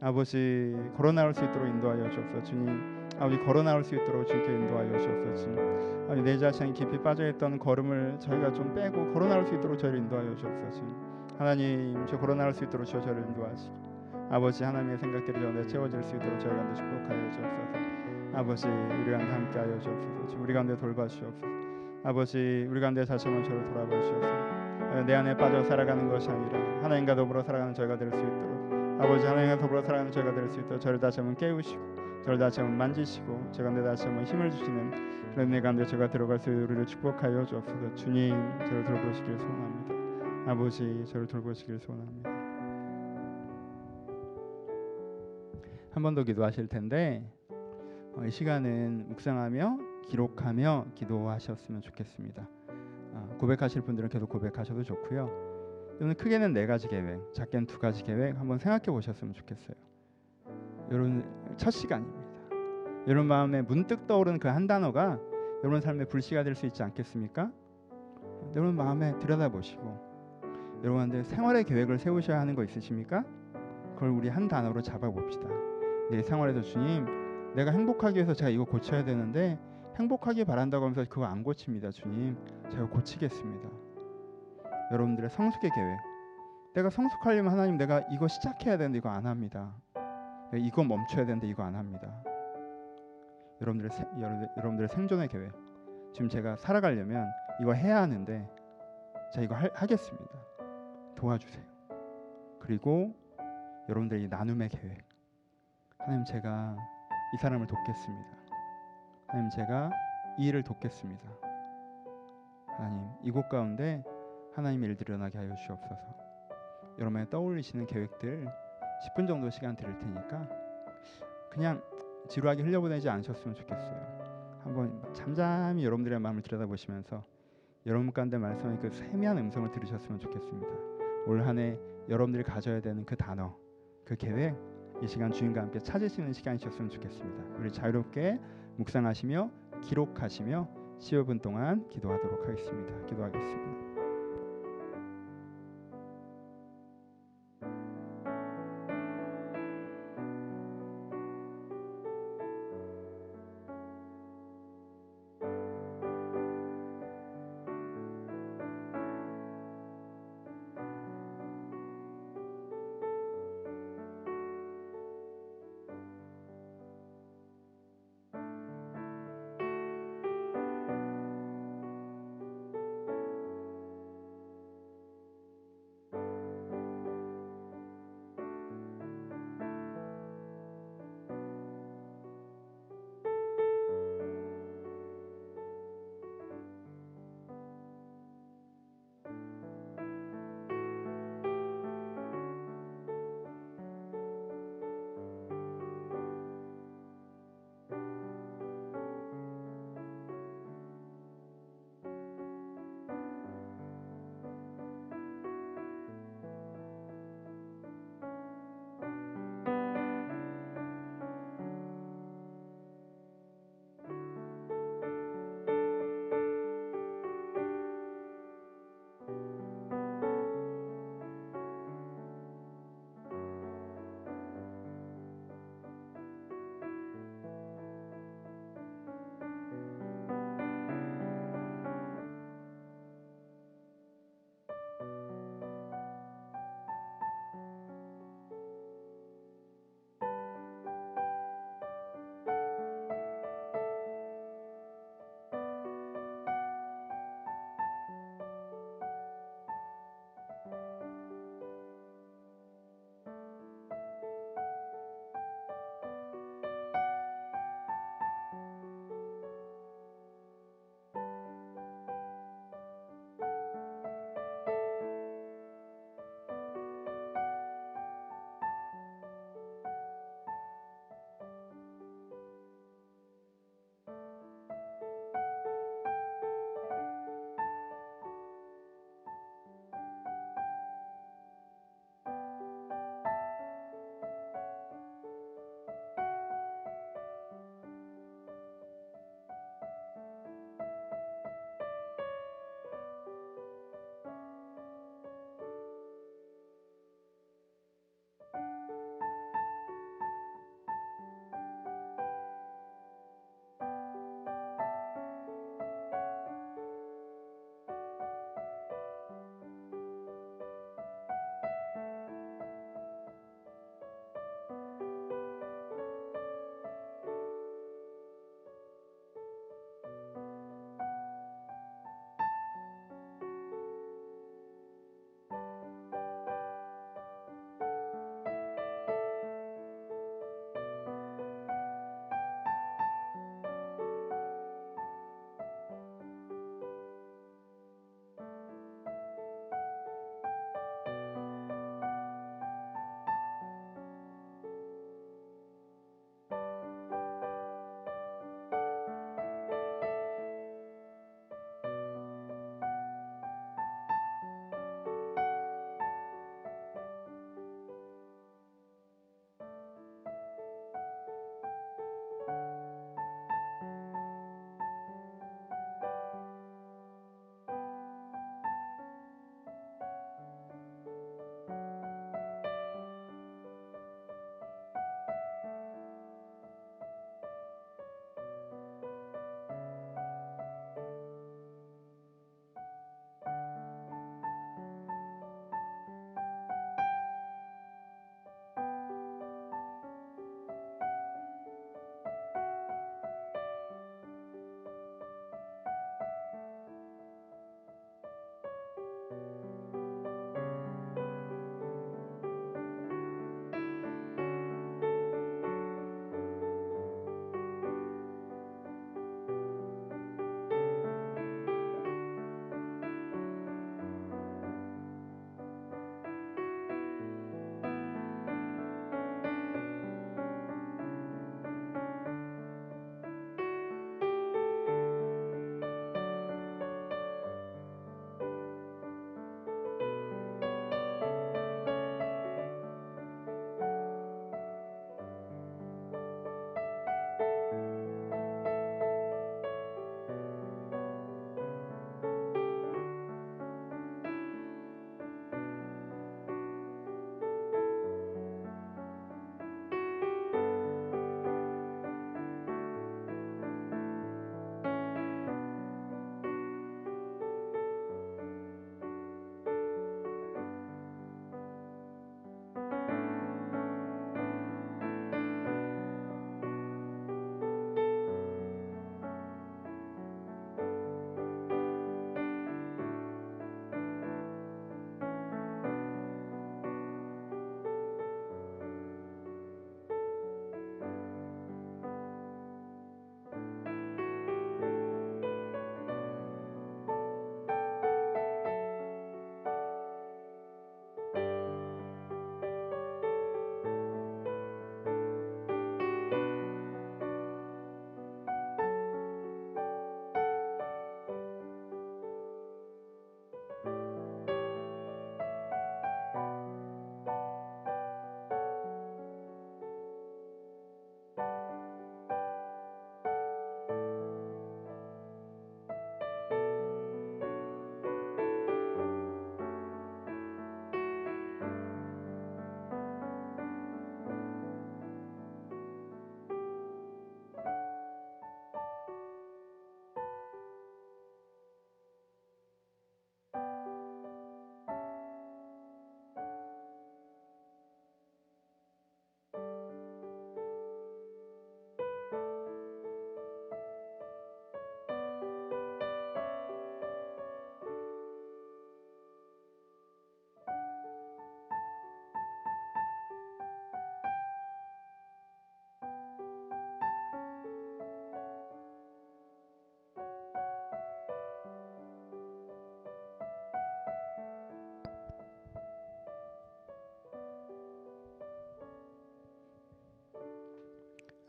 아버지 걸어 나올 수 있도록 인도하여 주옵소서. 주님 아버지 걸어 나올 수 있도록 주님께 인도하여 주옵소서. 주님 아버지 내 자신이 깊이 빠져 있던 걸음을 저희가 좀 빼고 걸어 나올 수 있도록 저희를 인도하여 주옵소서. 주님 하나님 저 걸어 나올 수 있도록 저 저를 인도하시고 아버지 하나님의 생각들이 전에 채워질 수 있도록 저희 가운데 축복하여 주옵소서. 아버지 우리 가운데 함께하여 주옵소서. 우리 가운데 돌봐주옵소서 아버지 우리 가운데 다시 한번 저를 돌아봐 주옵소서. 내 안에 빠져 살아가는 것이 아니라 하나님과 더불어 살아가는 저희가 될 수 있도록. 아버지 하나님과 더불어 살아가는 저희가 될 수 있도록 저를 다시 한번 깨우시고 저를 다시 한번 만지시고 제 가운데 다시 한번 힘을 주시는 그런 내 가운데 제가 들어갈 수 있는 우리를 축복하여 주옵소서. 주님 저를 돌보시길 소원합니다. 아버지 저를 돌보시길 소원합니다. 한 번 더 기도하실 텐데 어, 이 시간은 묵상하며 기록하며 기도하셨으면 좋겠습니다 어, 고백하실 분들은 계속 고백하셔도 좋고요 여러분 크게는 네 가지 계획, 작게는 두 가지 계획 한번 생각해 보셨으면 좋겠어요. 여러분 첫 시간입니다. 여러분 마음에 문득 떠오르는 그한 단어가 여러분 삶의 불씨가 될 수 있지 않겠습니까? 여러분 마음에 들여다보시고 여러분한테 생활의 계획을 세우셔야 하는 거 있으십니까? 그걸 우리 한 단어로 잡아봅시다. 내 생활에서 주님, 내가 행복하기 위해서 제가 이거 고쳐야 되는데 행복하기 바란다고 하면서 그거 안 고칩니다, 주님. 제가 고치겠습니다. 여러분들의 성숙의 계획. 내가 성숙하려면 하나님 내가 이거 시작해야 되는데 이거 안 합니다. 이거 멈춰야 되는데 이거 안 합니다. 여러분들의 세, 여러분들의 생존의 계획. 지금 제가 살아가려면 이거 해야 하는데 자 이거 하, 하겠습니다. 도와주세요. 그리고 여러분들의 나눔의 계획. 하나님 제가 이 사람을 돕겠습니다. 하나님 제가 이 일을 돕겠습니다. 하나님 이곳 가운데 하나님의 일들이 일어나게 하여 주옵소서. 여러분의 떠올리시는 계획들 10분 정도 시간 드릴 테니까 그냥 지루하게 흘려보내지 않으셨으면 좋겠어요. 한번 잠잠히 여러분들의 마음을 들여다보시면서 여러분 가운데 말씀의 그 세미한 음성을 들으셨으면 좋겠습니다. 올 한해 여러분들이 가져야 되는 그 단어, 그 계획 이 시간 주님과 함께 찾으시는 시간이셨으면 좋겠습니다. 우리 자유롭게 묵상하시며 기록하시며 15분 동안 기도하도록 하겠습니다. 기도하겠습니다.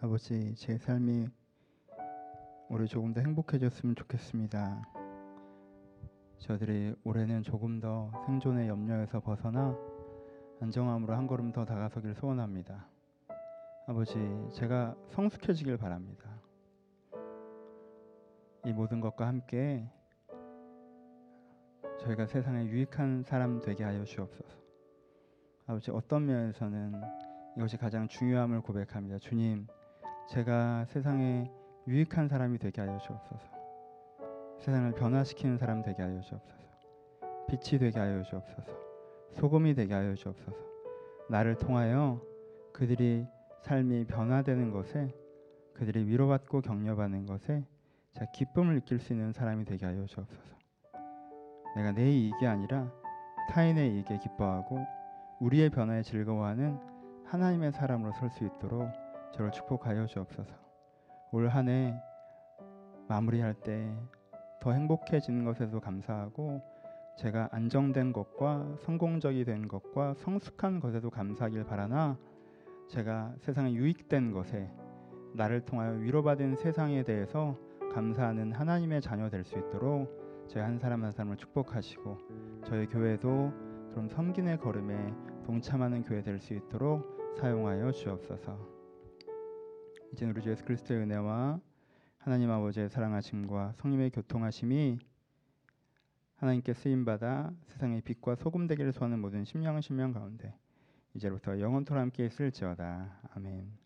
아버지 제 삶이 올해 조금 더 행복해졌으면 좋겠습니다. 저들이 올해는 조금 더 생존의 염려에서 벗어나 안정함으로 한 걸음 더 다가서길 소원합니다. 아버지, 제가 성숙해지길 바랍니다. 이 모든 것과 함께 저희가 세상에 유익한 사람 되게 하여 주옵소서. 아버지, 어떤 면에서는 이것이 가장 중요함을 고백합니다. 주님, 제가 세상에 유익한 사람이 되게 하여 주옵소서. 세상을 변화시키는 사람 되게 하여 주옵소서. 빛이 되게 하여 주옵소서. 소금이 되게 하여 주옵소서. 나를 통하여 그들이 삶이 변화되는 것에 그들이 위로받고 격려받는 것에 자 기쁨을 느낄 수 있는 사람이 되게 하여 주옵소서. 내가 내 이익이 아니라 타인의 이익에 기뻐하고 우리의 변화에 즐거워하는 하나님의 사람으로 설 수 있도록 저를 축복하여 주옵소서. 올 한 해 마무리할 때 더 행복해지는 것에도 감사하고 제가 안정된 것과 성공적이 된 것과 성숙한 것에도 감사하길 바라나 제가 세상에 유익된 것에 나를 통하여 위로받은 세상에 대해서 감사하는 하나님의 자녀 될 수 있도록 저희 한 사람 한 사람을 축복하시고 저희 교회도 그런 섬긴의 걸음에 동참하는 교회 될 수 있도록 사용하여 주옵소서. 이제 우리 주 예수 그리스도의 은혜와 하나님 아버지의 사랑하심과 성령의 교통하심이 하나님께 쓰임 받아 세상의 빛과 소금 되기를 소하는 모든 심령은 심령 가운데 이제부터 영원토록 함께 있을지어다. 아멘.